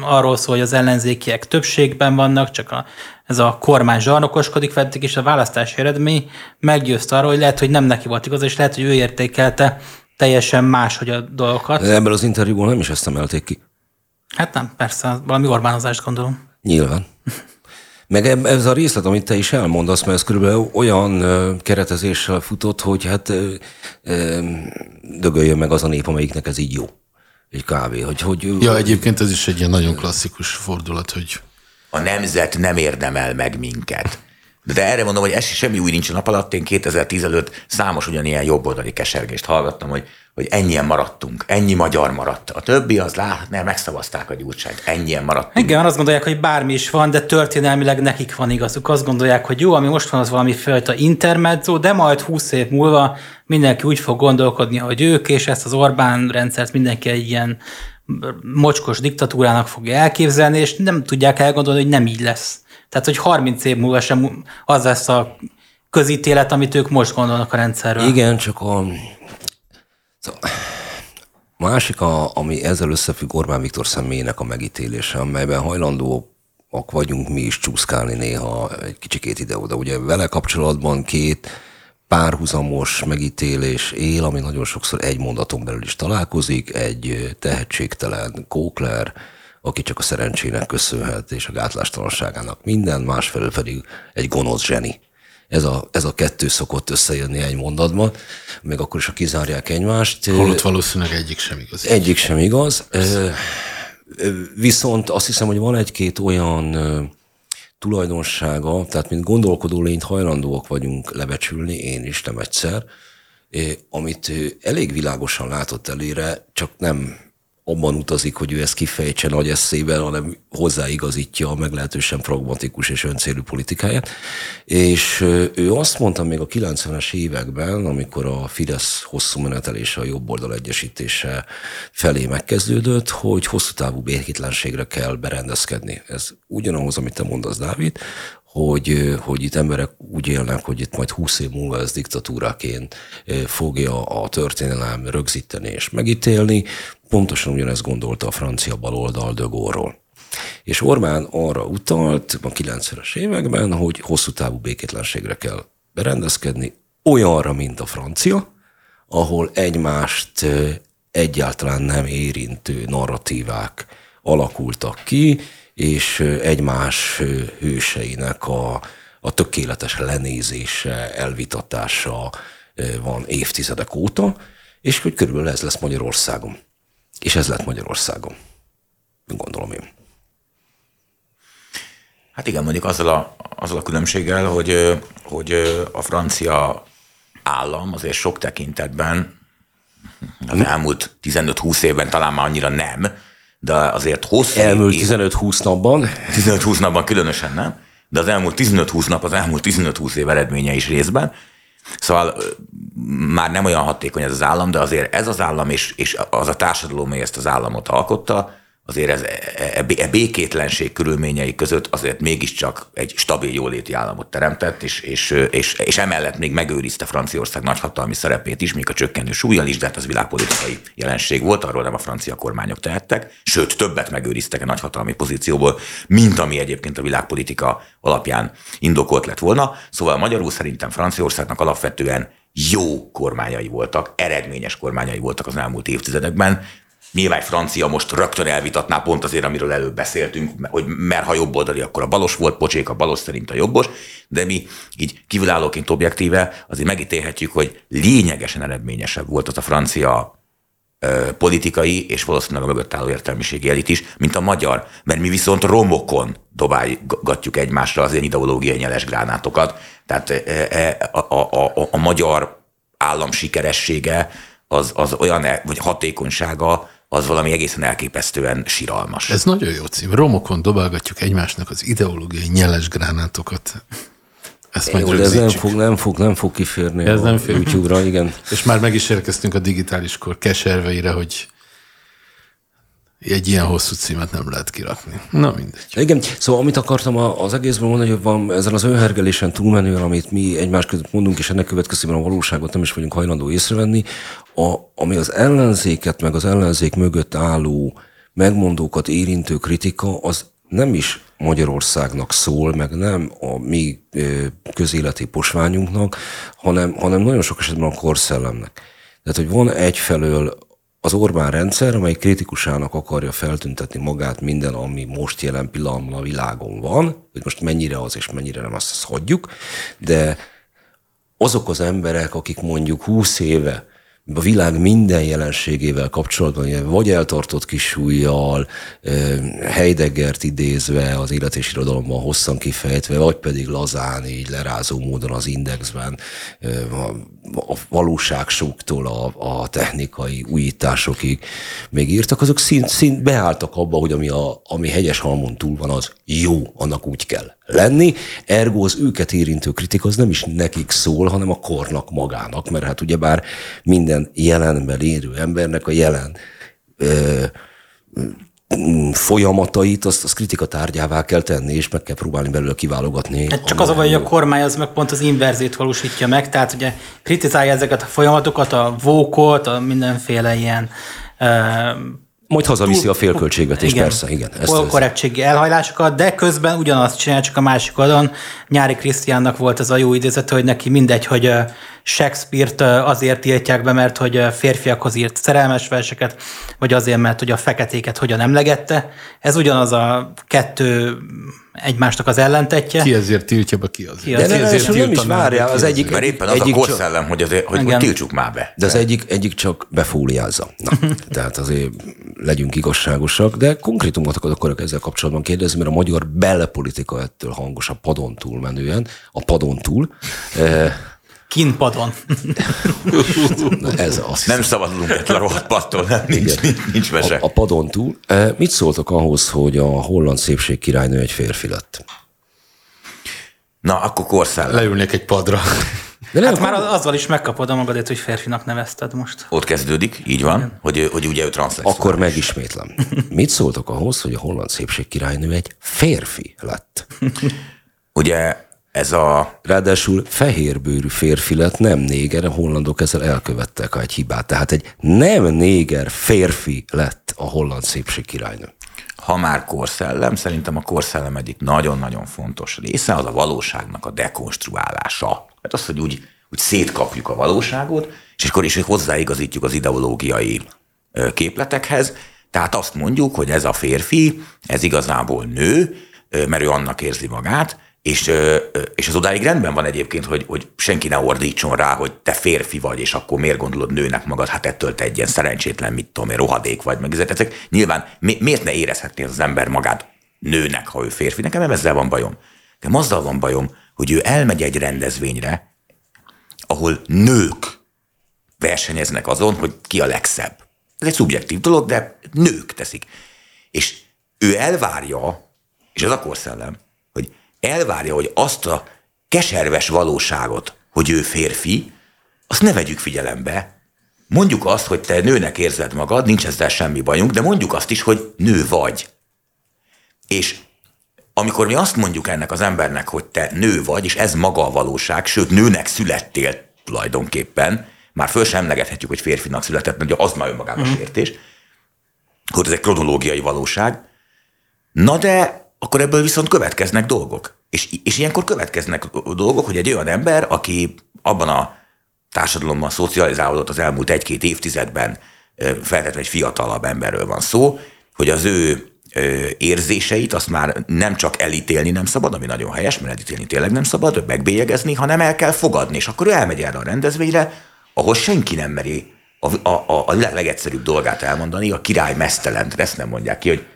arról szól, hogy az ellenzékiek többségben vannak, csak a, ez a kormány zsarnokoskodik vették, és a választási eredmény meggyőzte arról, hogy lehet, hogy nem neki volt igaz, és lehet, hogy ő értékelte teljesen más, hogy a dolgokat.
De ebből az interjúból nem is ezt emelték ki.
Hát nem, persze, valami Orbánozást gondolom.
Nyilván. Meg ez a részlet, amit te is elmondasz, mert ez körülbelül olyan keretezéssel futott, hogy hát dögöljön meg az a nép, amelyiknek ez így jó. Egy kávé. Hogy, hogy,
ja, egyébként ez is egy ilyen nagyon klasszikus fordulat, hogy...
A nemzet nem érdemel meg minket. De erre mondom, hogy ez semmi új nincs a nap alatt. Én 2010 előtt számos ugyanilyen jobboldali kesergést hallgattam, hogy hogy ennyien maradtunk, ennyi magyar maradt. A többi az lát, nem, megszavazták a gyurcsányt, ennyien maradtunk.
Igen, azt gondolják, hogy bármi is van, de történelmileg nekik van igazuk. Azt gondolják, hogy jó, ami most van, az valami fajta intermezzo, de majd 20 év múlva mindenki úgy fog gondolkodni, hogy ők, és ezt az Orbán rendszert mindenki egy ilyen mocskos diktatúrának fogja elképzelni, és nem tudják elgondolni, hogy nem így lesz. Tehát, hogy 30 év múlva sem az lesz a közítélet, amit ők most gondolnak a rendszerről.
Igen, csak a Szóval, másik, a, ami ezzel összefügg Orbán Viktor személyének a megítélése, amelyben hajlandó vagyunk mi is csúszkálni néha egy kicsikét ide-oda. Ugye vele kapcsolatban két párhuzamos megítélés él, ami nagyon sokszor egy mondaton belül is találkozik, egy tehetségtelen Kókler, aki csak a szerencsének köszönhet, és a gátlástalanságának minden, másfelől pedig egy gonosz zseni. Ez a, ez a kettő szokott összejönni egy mondatban, még akkor is, ha kizárják egymást.
Holott valószínűleg egyik sem igaz.
Egyik sem igaz. Viszont azt hiszem, hogy van egy-két olyan tulajdonsága, tehát mint gondolkodó lényt hajlandóak vagyunk lebecsülni, én is nem egyszer, amit elég világosan látott elére, csak nem abban utazik, hogy ő ezt kifejtse nagy eszében, hanem hozzáigazítja a meglehetősen pragmatikus és öncélű politikáját. És ő azt mondta még a 90-es években, amikor a Fidesz hosszú menetelése, a jobb oldal egyesítése felé megkezdődött, hogy hosszú távú békétlenségre kell berendezkedni. Ez ugyanahhoz, amit te mondasz, Dávid, hogy, hogy itt emberek úgy élnek, hogy itt majd húsz év múlva ez diktatúraként fogja a történelem rögzíteni és megítélni. Pontosan ugyanezt gondolta a francia baloldal de. És Orbán arra utalt a 90-es években, hogy hosszú távú békétlenségre kell berendezkedni, olyanra, mint a francia, ahol egymást egyáltalán nem érintő narratívák alakultak ki, és egymás hőseinek a, a tökéletes lenézése, elvitatása van évtizedek óta, és hogy körülbelül ez lesz Magyarországon. És ez lett Magyarországon. Gondolom én.
Hát igen, mondjuk azzal a, azzal a különbséggel, hogy, hogy a francia állam azért sok tekintetben az hm. elmúlt 15-20 évben talán már annyira nem, de azért hosszú
Elmúlt 15-20 napban.
15-20 napban különösen nem, de az elmúlt 15-20 nap az elmúlt 15-20 év eredménye is részben. Szóval már nem olyan hatékony ez az állam, de azért ez az állam és, és az a társadalom, amely ezt az államot alkotta, azért ez, e, e, e békétlenség körülményei között azért mégiscsak egy stabil jóléti államot teremtett, és, és, és, és emellett még megőrizte Franciaország nagyhatalmi szerepét is, még a csökkenő súlyjal is, de hát az világpolitikai jelenség volt, arról nem a francia kormányok tehettek, sőt többet megőriztek a nagyhatalmi pozícióból, mint ami egyébként a világpolitika alapján indokolt lett volna. Szóval magyarul szerintem Franciaországnak alapvetően jó kormányai voltak, eredményes kormányai voltak az elmúlt évtizedekben, Nyilván francia most rögtön elvitatná pont azért, amiről előbb beszéltünk, hogy mert ha jobboldali, akkor a balos volt, pocsék a balos szerint a jobbos, de mi így kívülállóként objektíve azért megítélhetjük, hogy lényegesen eredményesebb volt az a francia politikai és valószínűleg a mögött álló értelmiségi elit is, mint a magyar, mert mi viszont romokon dobálgatjuk egymásra az ilyen ideológiai nyeles gránátokat. Tehát a, a, a, a magyar állam sikeressége az, az olyan, vagy hatékonysága az valami egészen elképesztően siralmas.
Ez nagyon jó cím. Romokon dobálgatjuk egymásnak az ideológiai nyeles gránátokat.
Ezt majd Jó, ez nem fog, nem, fog, nem fog kiférni ez a nem fér. YouTube-ra, igen.
És már meg is érkeztünk a digitális kor keserveire, hogy egy ilyen hosszú címet nem lehet kirakni. Na mindegy.
Igen, szóval amit akartam az egészben mondani, hogy van ezen az önhergelésen túlmenően, amit mi egymás között mondunk, és ennek következtében a valóságot nem is vagyunk hajlandó észrevenni, a, ami az ellenzéket, meg az ellenzék mögött álló megmondókat érintő kritika, az nem is Magyarországnak szól, meg nem a mi közéleti posványunknak, hanem, hanem nagyon sok esetben a korszellemnek. Tehát, hogy van egyfelől az Orbán rendszer, amely kritikusának akarja feltüntetni magát minden, ami most jelen pillanatban a világon van, hogy most mennyire az és mennyire nem, azt, azt hagyjuk, de azok az emberek, akik mondjuk húsz éve a világ minden jelenségével kapcsolatban, vagy eltartott kisújjal, Heideggert idézve, az élet és irodalomban hosszan kifejtve, vagy pedig lazán, így lerázó módon az indexben, a valóságsóktól a, a technikai újításokig még írtak, azok szint, szint beálltak abba, hogy ami, a, ami hegyes halmon túl van, az jó, annak úgy kell lenni. Ergo az őket érintő kritika az nem is nekik szól, hanem a kornak magának, mert hát ugyebár minden jelenben élő embernek a jelen ö, folyamatait, azt, azt kritika tárgyává kell tenni, és meg kell próbálni belőle kiválogatni.
Hát csak az a hogy a kormány az meg pont az inverzét valósítja meg, tehát ugye kritizálja ezeket a folyamatokat, a vókot, a mindenféle ilyen
Majd hazaviszi a félköltségvetés,
igen,
persze, igen. Ezt,
korrektségi elhajlásokat, de közben ugyanazt csinál, csak a másik oldalon. Nyári Krisztiánnak volt ez a jó idézete, hogy neki mindegy, hogy Shakespeare-t azért tiltják be, mert hogy férfiakhoz írt szerelmes verseket, vagy azért, mert hogy a feketéket hogyan emlegette. Ez ugyanaz a kettő egymástak az ellentetje.
Ki ezért tiltja be, ki azért.
Ki
De
azért
nem,
ezért
nem, nem is
ki
az egyik,
Mert éppen az
egyik
a korszellem, hogy, azért, hogy, hogy tiltsuk már be.
De az egyik, egyik csak befóliázza. Na, tehát azért legyünk igazságosak, de konkrétumot akarok ezzel kapcsolatban kérdezni, mert a magyar belpolitika ettől hangos a padon túlmenően, a padon túl.
Kinpadon.
Na ez azt
Nem szabadulunk ettől a rohadt pattól, nem, nincs, nincs, nincs mese.
a, a padon túl. Eh, Mit szóltok ahhoz, hogy a holland szépség királynő egy férfi lett?
Na, akkor korszellem.
Leülnék egy padra.
De
Hát már azzal is megkapod a magadét, hogy férfinak nevezted most.
Ott kezdődik, így van, hogy, hogy ugye ő transzexuális.
akkor megismétlem. Mit szóltok ahhoz, hogy a holland szépség királynő egy férfi lett?
Ugye ez a
Ráadásul fehérbőrű férfi lett, nem néger, a hollandok ezzel elkövettek egy hibát. Tehát egy nem néger férfi lett a holland szépség királynő.
ha már korszellem, szerintem a korszellem egyik nagyon-nagyon fontos része az a valóságnak a dekonstruálása. Hát az, hogy úgy, úgy szétkapjuk a valóságot, és akkor is hozzáigazítjuk az ideológiai képletekhez. Tehát azt mondjuk, hogy ez a férfi, ez igazából nő, mert ő annak érzi magát, és, és az odáig rendben van egyébként, hogy, hogy senki ne ordítson rá, hogy te férfi vagy, és akkor miért gondolod nőnek magad, hát ettől te egy ilyen szerencsétlen, mit tudom én, rohadék vagy, meg ezek. nyilván mi, miért ne érezhetné az ember magát nőnek, ha ő férfi? Nekem nem ezzel van bajom. Nekem azzal van bajom, hogy ő elmegy egy rendezvényre, ahol nők versenyeznek azon, hogy ki a legszebb. Ez egy szubjektív dolog, de nők teszik. És ő elvárja, és ez a korszellem, elvárja, hogy azt a keserves valóságot, hogy ő férfi, azt ne vegyük figyelembe. Mondjuk azt, hogy te nőnek érzed magad, nincs ezzel semmi bajunk, de mondjuk azt is, hogy nő vagy. És amikor mi azt mondjuk ennek az embernek, hogy te nő vagy, és ez maga a valóság, sőt, nőnek születtél tulajdonképpen, már föl sem emlegethetjük, hogy férfinak született, mert ugye az már önmagában mm. sértés, hogy ez egy kronológiai valóság. Na de akkor ebből viszont következnek dolgok. És, és ilyenkor következnek dolgok, hogy egy olyan ember, aki abban a társadalomban szocializálódott az elmúlt egy-két évtizedben, feltétlenül egy fiatalabb emberről van szó, hogy az ő érzéseit azt már nem csak elítélni nem szabad, ami nagyon helyes, mert elítélni tényleg nem szabad, megbélyegezni, hanem el kell fogadni. És akkor ő elmegy erre a rendezvényre, ahol senki nem meri a, a, a legegyszerűbb dolgát elmondani, a király mesztelent, ezt nem mondják ki, hogy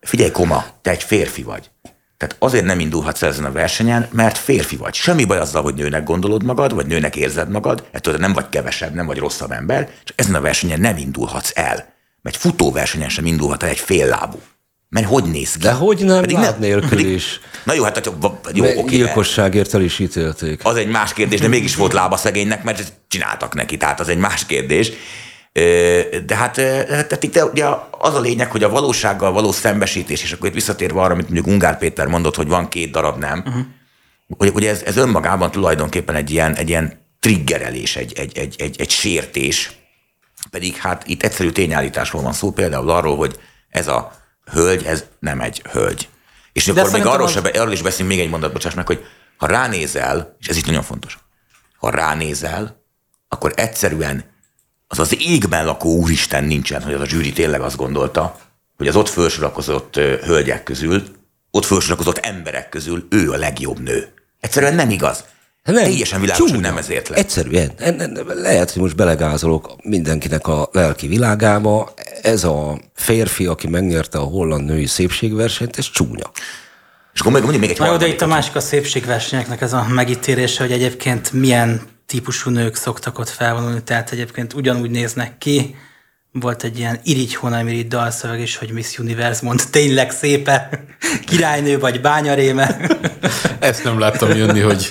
figyelj, koma, te egy férfi vagy. Tehát azért nem indulhatsz ezen a versenyen, mert férfi vagy. Semmi baj azzal, hogy nőnek gondolod magad, vagy nőnek érzed magad, ettől nem vagy kevesebb, nem vagy rosszabb ember, csak ezen a versenyen nem indulhatsz el. Mert futóversenyen sem indulhat el egy féllábú. Mert hogy néz ki?
De hogy nem,
Pedig
láb nélkül is.
Na jó, hát jó, jó oké,
Gyilkosságért el is ítélték.
az egy más kérdés, de mégis volt lába szegénynek, mert csináltak neki, tehát az egy más kérdés. De hát tehát itt ugye az a lényeg, hogy a valósággal való szembesítés, és akkor itt visszatérve arra, amit mondjuk Ungár Péter mondott, hogy van két darab nem, uh-huh. hogy, hogy ez, ez önmagában tulajdonképpen egy ilyen, egy ilyen triggerelés, egy, egy, egy, egy, egy sértés, pedig hát itt egyszerű tényállításról van szó, például arról, hogy ez a hölgy, ez nem egy hölgy. És
De
akkor még arról,
az...
se, arról is beszélünk még egy mondat, bocsáss meg, hogy ha ránézel, és ez itt nagyon fontos, ha ránézel, akkor egyszerűen az az égben lakó úristen nincsen, hogy az a zsűri tényleg azt gondolta, hogy az ott felsorakozott hölgyek közül, ott felsorakozott emberek közül ő a legjobb nő. Egyszerűen nem igaz. Nem, Teljesen világos, hogy
csúnya.
nem ezért lett.
Egyszerűen. En- en- Lehet, hogy most belegázolok mindenkinek a lelki világába. Ez a férfi, aki megnyerte a holland női szépségversenyt, ez csúnya.
És akkor még még egy
Na jó, de itt a másik a szépségversenyeknek ez a megítélése, hogy egyébként milyen típusú nők szoktak ott felvonulni, tehát egyébként ugyanúgy néznek ki. Volt egy ilyen irigy honamirigy dalszöveg is, hogy Miss Universe mond tényleg szépe, királynő vagy bányaréme.
Ezt nem láttam jönni, hogy,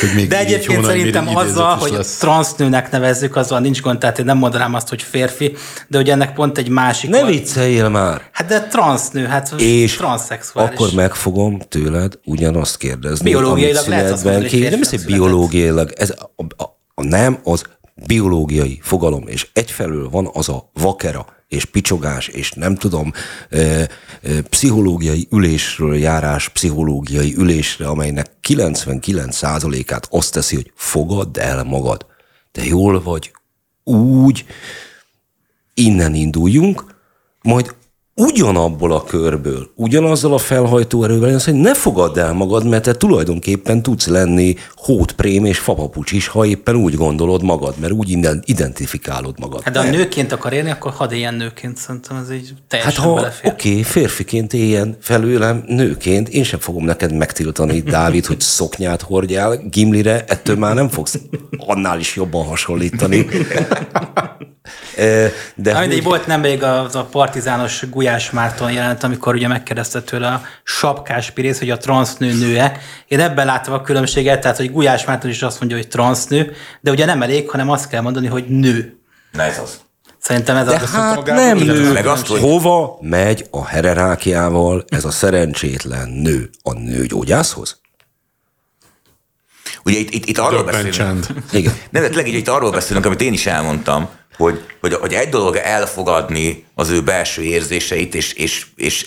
hogy még
De egyébként szerintem azzal, hogy
lesz.
transznőnek nevezzük, azzal nincs gond, tehát én nem mondanám azt, hogy férfi, de hogy ennek pont egy másik...
Ne vicceljél már!
Hát de transznő, hát
És
transzexuális.
akkor megfogom tőled ugyanazt kérdezni.
Biológiailag
amit
lehet azt mondani, hogy
ki- Nem hiszem biológiailag. Ez a, a, a nem az biológiai fogalom, és egyfelől van az a vakera és picsogás, és nem tudom, pszichológiai ülésről járás pszichológiai ülésre, amelynek 99%-át azt teszi, hogy fogadd el magad. De jól vagy, úgy, innen induljunk, majd ugyanabból a körből, ugyanazzal a felhajtó erővel, azt, hogy ne fogadd el magad, mert te tulajdonképpen tudsz lenni hótprém és fapapucs is, ha éppen úgy gondolod magad, mert úgy identifikálod magad.
Hát de ha nőként akar élni, akkor hadd éljen nőként, szerintem ez így
Hát
teljesen
ha
belefér.
oké, okay, férfiként éljen felőlem, nőként, én sem fogom neked megtiltani, Dávid, hogy szoknyát hordjál Gimlire, ettől már nem fogsz annál is jobban hasonlítani. De
mindegy,
hogy-
volt nemrég az a partizános Gulyás Márton jelent, amikor ugye megkérdezte tőle a sapkás pirész, hogy a transznő nő-e. Én ebben láttam a különbséget, tehát hogy Gulyás Márton is azt mondja, hogy transznő, de ugye nem elég, hanem azt kell mondani, hogy nő.
Na ez az.
Szerintem ez
De
a...
hát
magában
nem nő.
meg azt, hogy-
Hova megy a hererákiával ez a szerencsétlen nő? A nőgyógyászhoz?
Ugye itt, itt, itt arról
Döbben
beszélünk.
csend.
Igen.
Nem, de tényleg itt arról beszélünk, amit én is elmondtam, hogy, hogy, hogy egy dolog elfogadni az ő belső érzéseit, és, és, és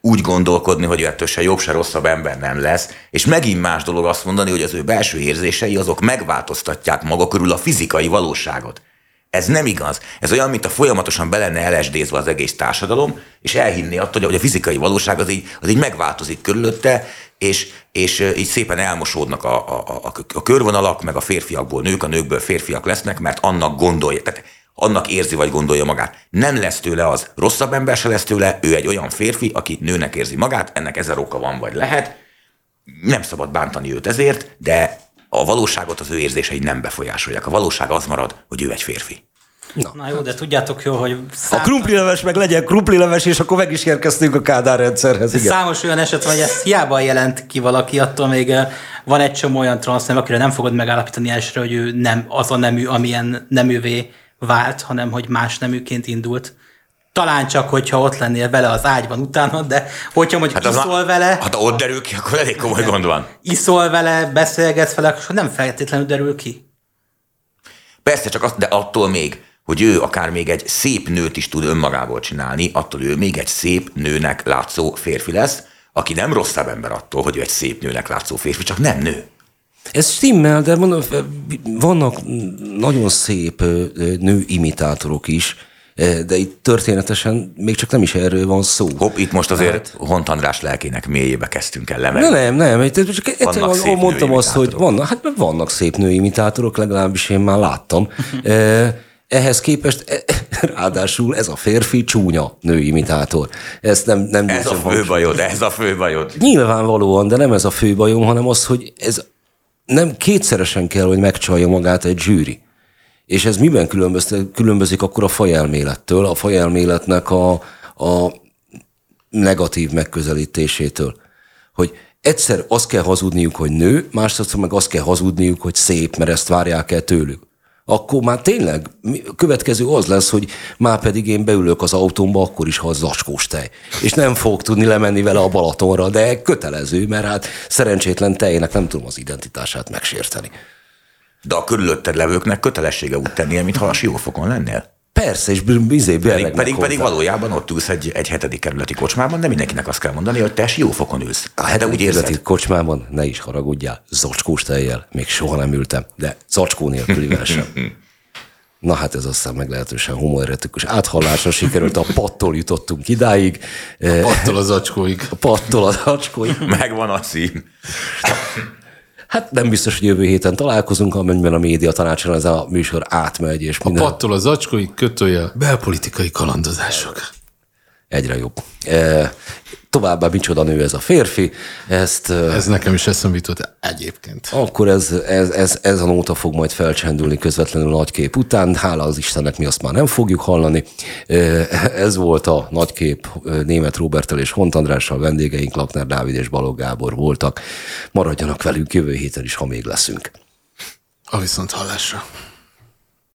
úgy gondolkodni, hogy ettől se jobb, se rosszabb ember nem lesz, és megint más dolog azt mondani, hogy az ő belső érzései azok megváltoztatják maga körül a fizikai valóságot. Ez nem igaz. Ez olyan, mint a folyamatosan be lenne lsd az egész társadalom, és elhinni attól, hogy a fizikai valóság az így, az így megváltozik körülötte, és, és így szépen elmosódnak a, a, a, a körvonalak, meg a férfiakból nők, a nőkből férfiak lesznek, mert annak gondolja, tehát annak érzi vagy gondolja magát. Nem lesz tőle az, rosszabb ember se lesz tőle, ő egy olyan férfi, aki nőnek érzi magát, ennek ezer oka van vagy lehet, nem szabad bántani őt ezért, de a valóságot az ő érzései nem befolyásolják. A valóság az marad, hogy ő egy férfi.
Na jó, de tudjátok jó, hogy
A
szám...
krumplileves meg legyen krumplileves, és akkor meg is érkeztünk a Kádár rendszerhez. Igen.
számos olyan eset van, hogy ezt hiába jelent ki valaki, attól még van egy csomó olyan transznem, akire nem fogod megállapítani elsőre, hogy ő nem az a nemű, amilyen neművé vált, hanem hogy más neműként indult. Talán csak, hogyha ott lennél vele az ágyban utána, de hogyha mondjuk hát iszol
már-
vele,
Hát ott derül ki, akkor elég komoly gond van.
iszol vele, beszélgetsz vele, akkor nem feltétlenül derül ki.
Persze, csak azt, de attól még, hogy ő akár még egy szép nőt is tud önmagából csinálni, attól ő még egy szép nőnek látszó férfi lesz, aki nem rosszabb ember attól, hogy ő egy szép nőnek látszó férfi, csak nem nő.
Ez stimmel, de mondom, vannak nagyon szép ö, nőimitátorok is, de itt történetesen még csak nem is erről van szó.
Hopp, itt most azért Hont András lelkének mélyébe kezdtünk el lemenni.
nem, nem, itt csak egyszerűen
szép
mondtam azt, hogy vannak, hát vannak szép nőimitátorok, legalábbis én már láttam. Eh, Ehhez képest, eh, ráadásul ez a férfi csúnya nőimitátor. Ezt nem, nem
Ez a fő bajod, ez a fő bajod.
Nyilvánvalóan, de nem ez a fő bajom, hanem az, hogy ez nem kétszeresen kell, hogy megcsalja magát egy zsűri. És ez miben különböz- különbözik akkor a fajelmélettől, a fajelméletnek a, a negatív megközelítésétől? Hogy egyszer azt kell hazudniuk, hogy nő, másodszor meg azt kell hazudniuk, hogy szép, mert ezt várják el tőlük. Akkor már tényleg következő az lesz, hogy már pedig én beülök az autómba, akkor is, ha az zacskós tej. És nem fogok tudni lemenni vele a Balatonra, de kötelező, mert hát szerencsétlen tejnek nem tudom az identitását megsérteni.
De a körülötted levőknek kötelessége úgy tennie, mintha a siófokon lennél.
Persze, és bizé
Pedig, pedig, pedig valójában ott ülsz egy, egy hetedik kerületi kocsmában, de mindenkinek azt kell mondani, hogy te siófokon ülsz.
A
de
hetedik
úgy érzed.
kerületi kocsmában ne is haragudjál, zacskós tejjel. Még soha nem ültem, de zacskó nélkülivel sem. Na hát ez aztán meglehetősen humorretikus áthallásra sikerült, a pattól jutottunk idáig. Eh,
Attól az acskóig.
A pattól az acskóig.
Megvan a cím.
Hát nem biztos, hogy jövő héten találkozunk, amennyiben a média tanácson ez a műsor átmegy, és
A
minden
pattól az acskóig kötője belpolitikai kalandozások.
Egyre jobb. E, továbbá micsoda nő ez a férfi, ezt... e,
Ez nekem is eszembe jutott egyébként.
Akkor ez, ez, ez, ez a nóta fog majd felcsendülni közvetlenül a nagykép után. Hála az Istennek mi azt már nem fogjuk hallani. Ez volt a nagykép német Robertel és Hont Andrással, vendégeink Lakner Dávid és Balog Gábor voltak. Maradjanak velünk jövő héten is, ha még leszünk.
A viszont hallásra.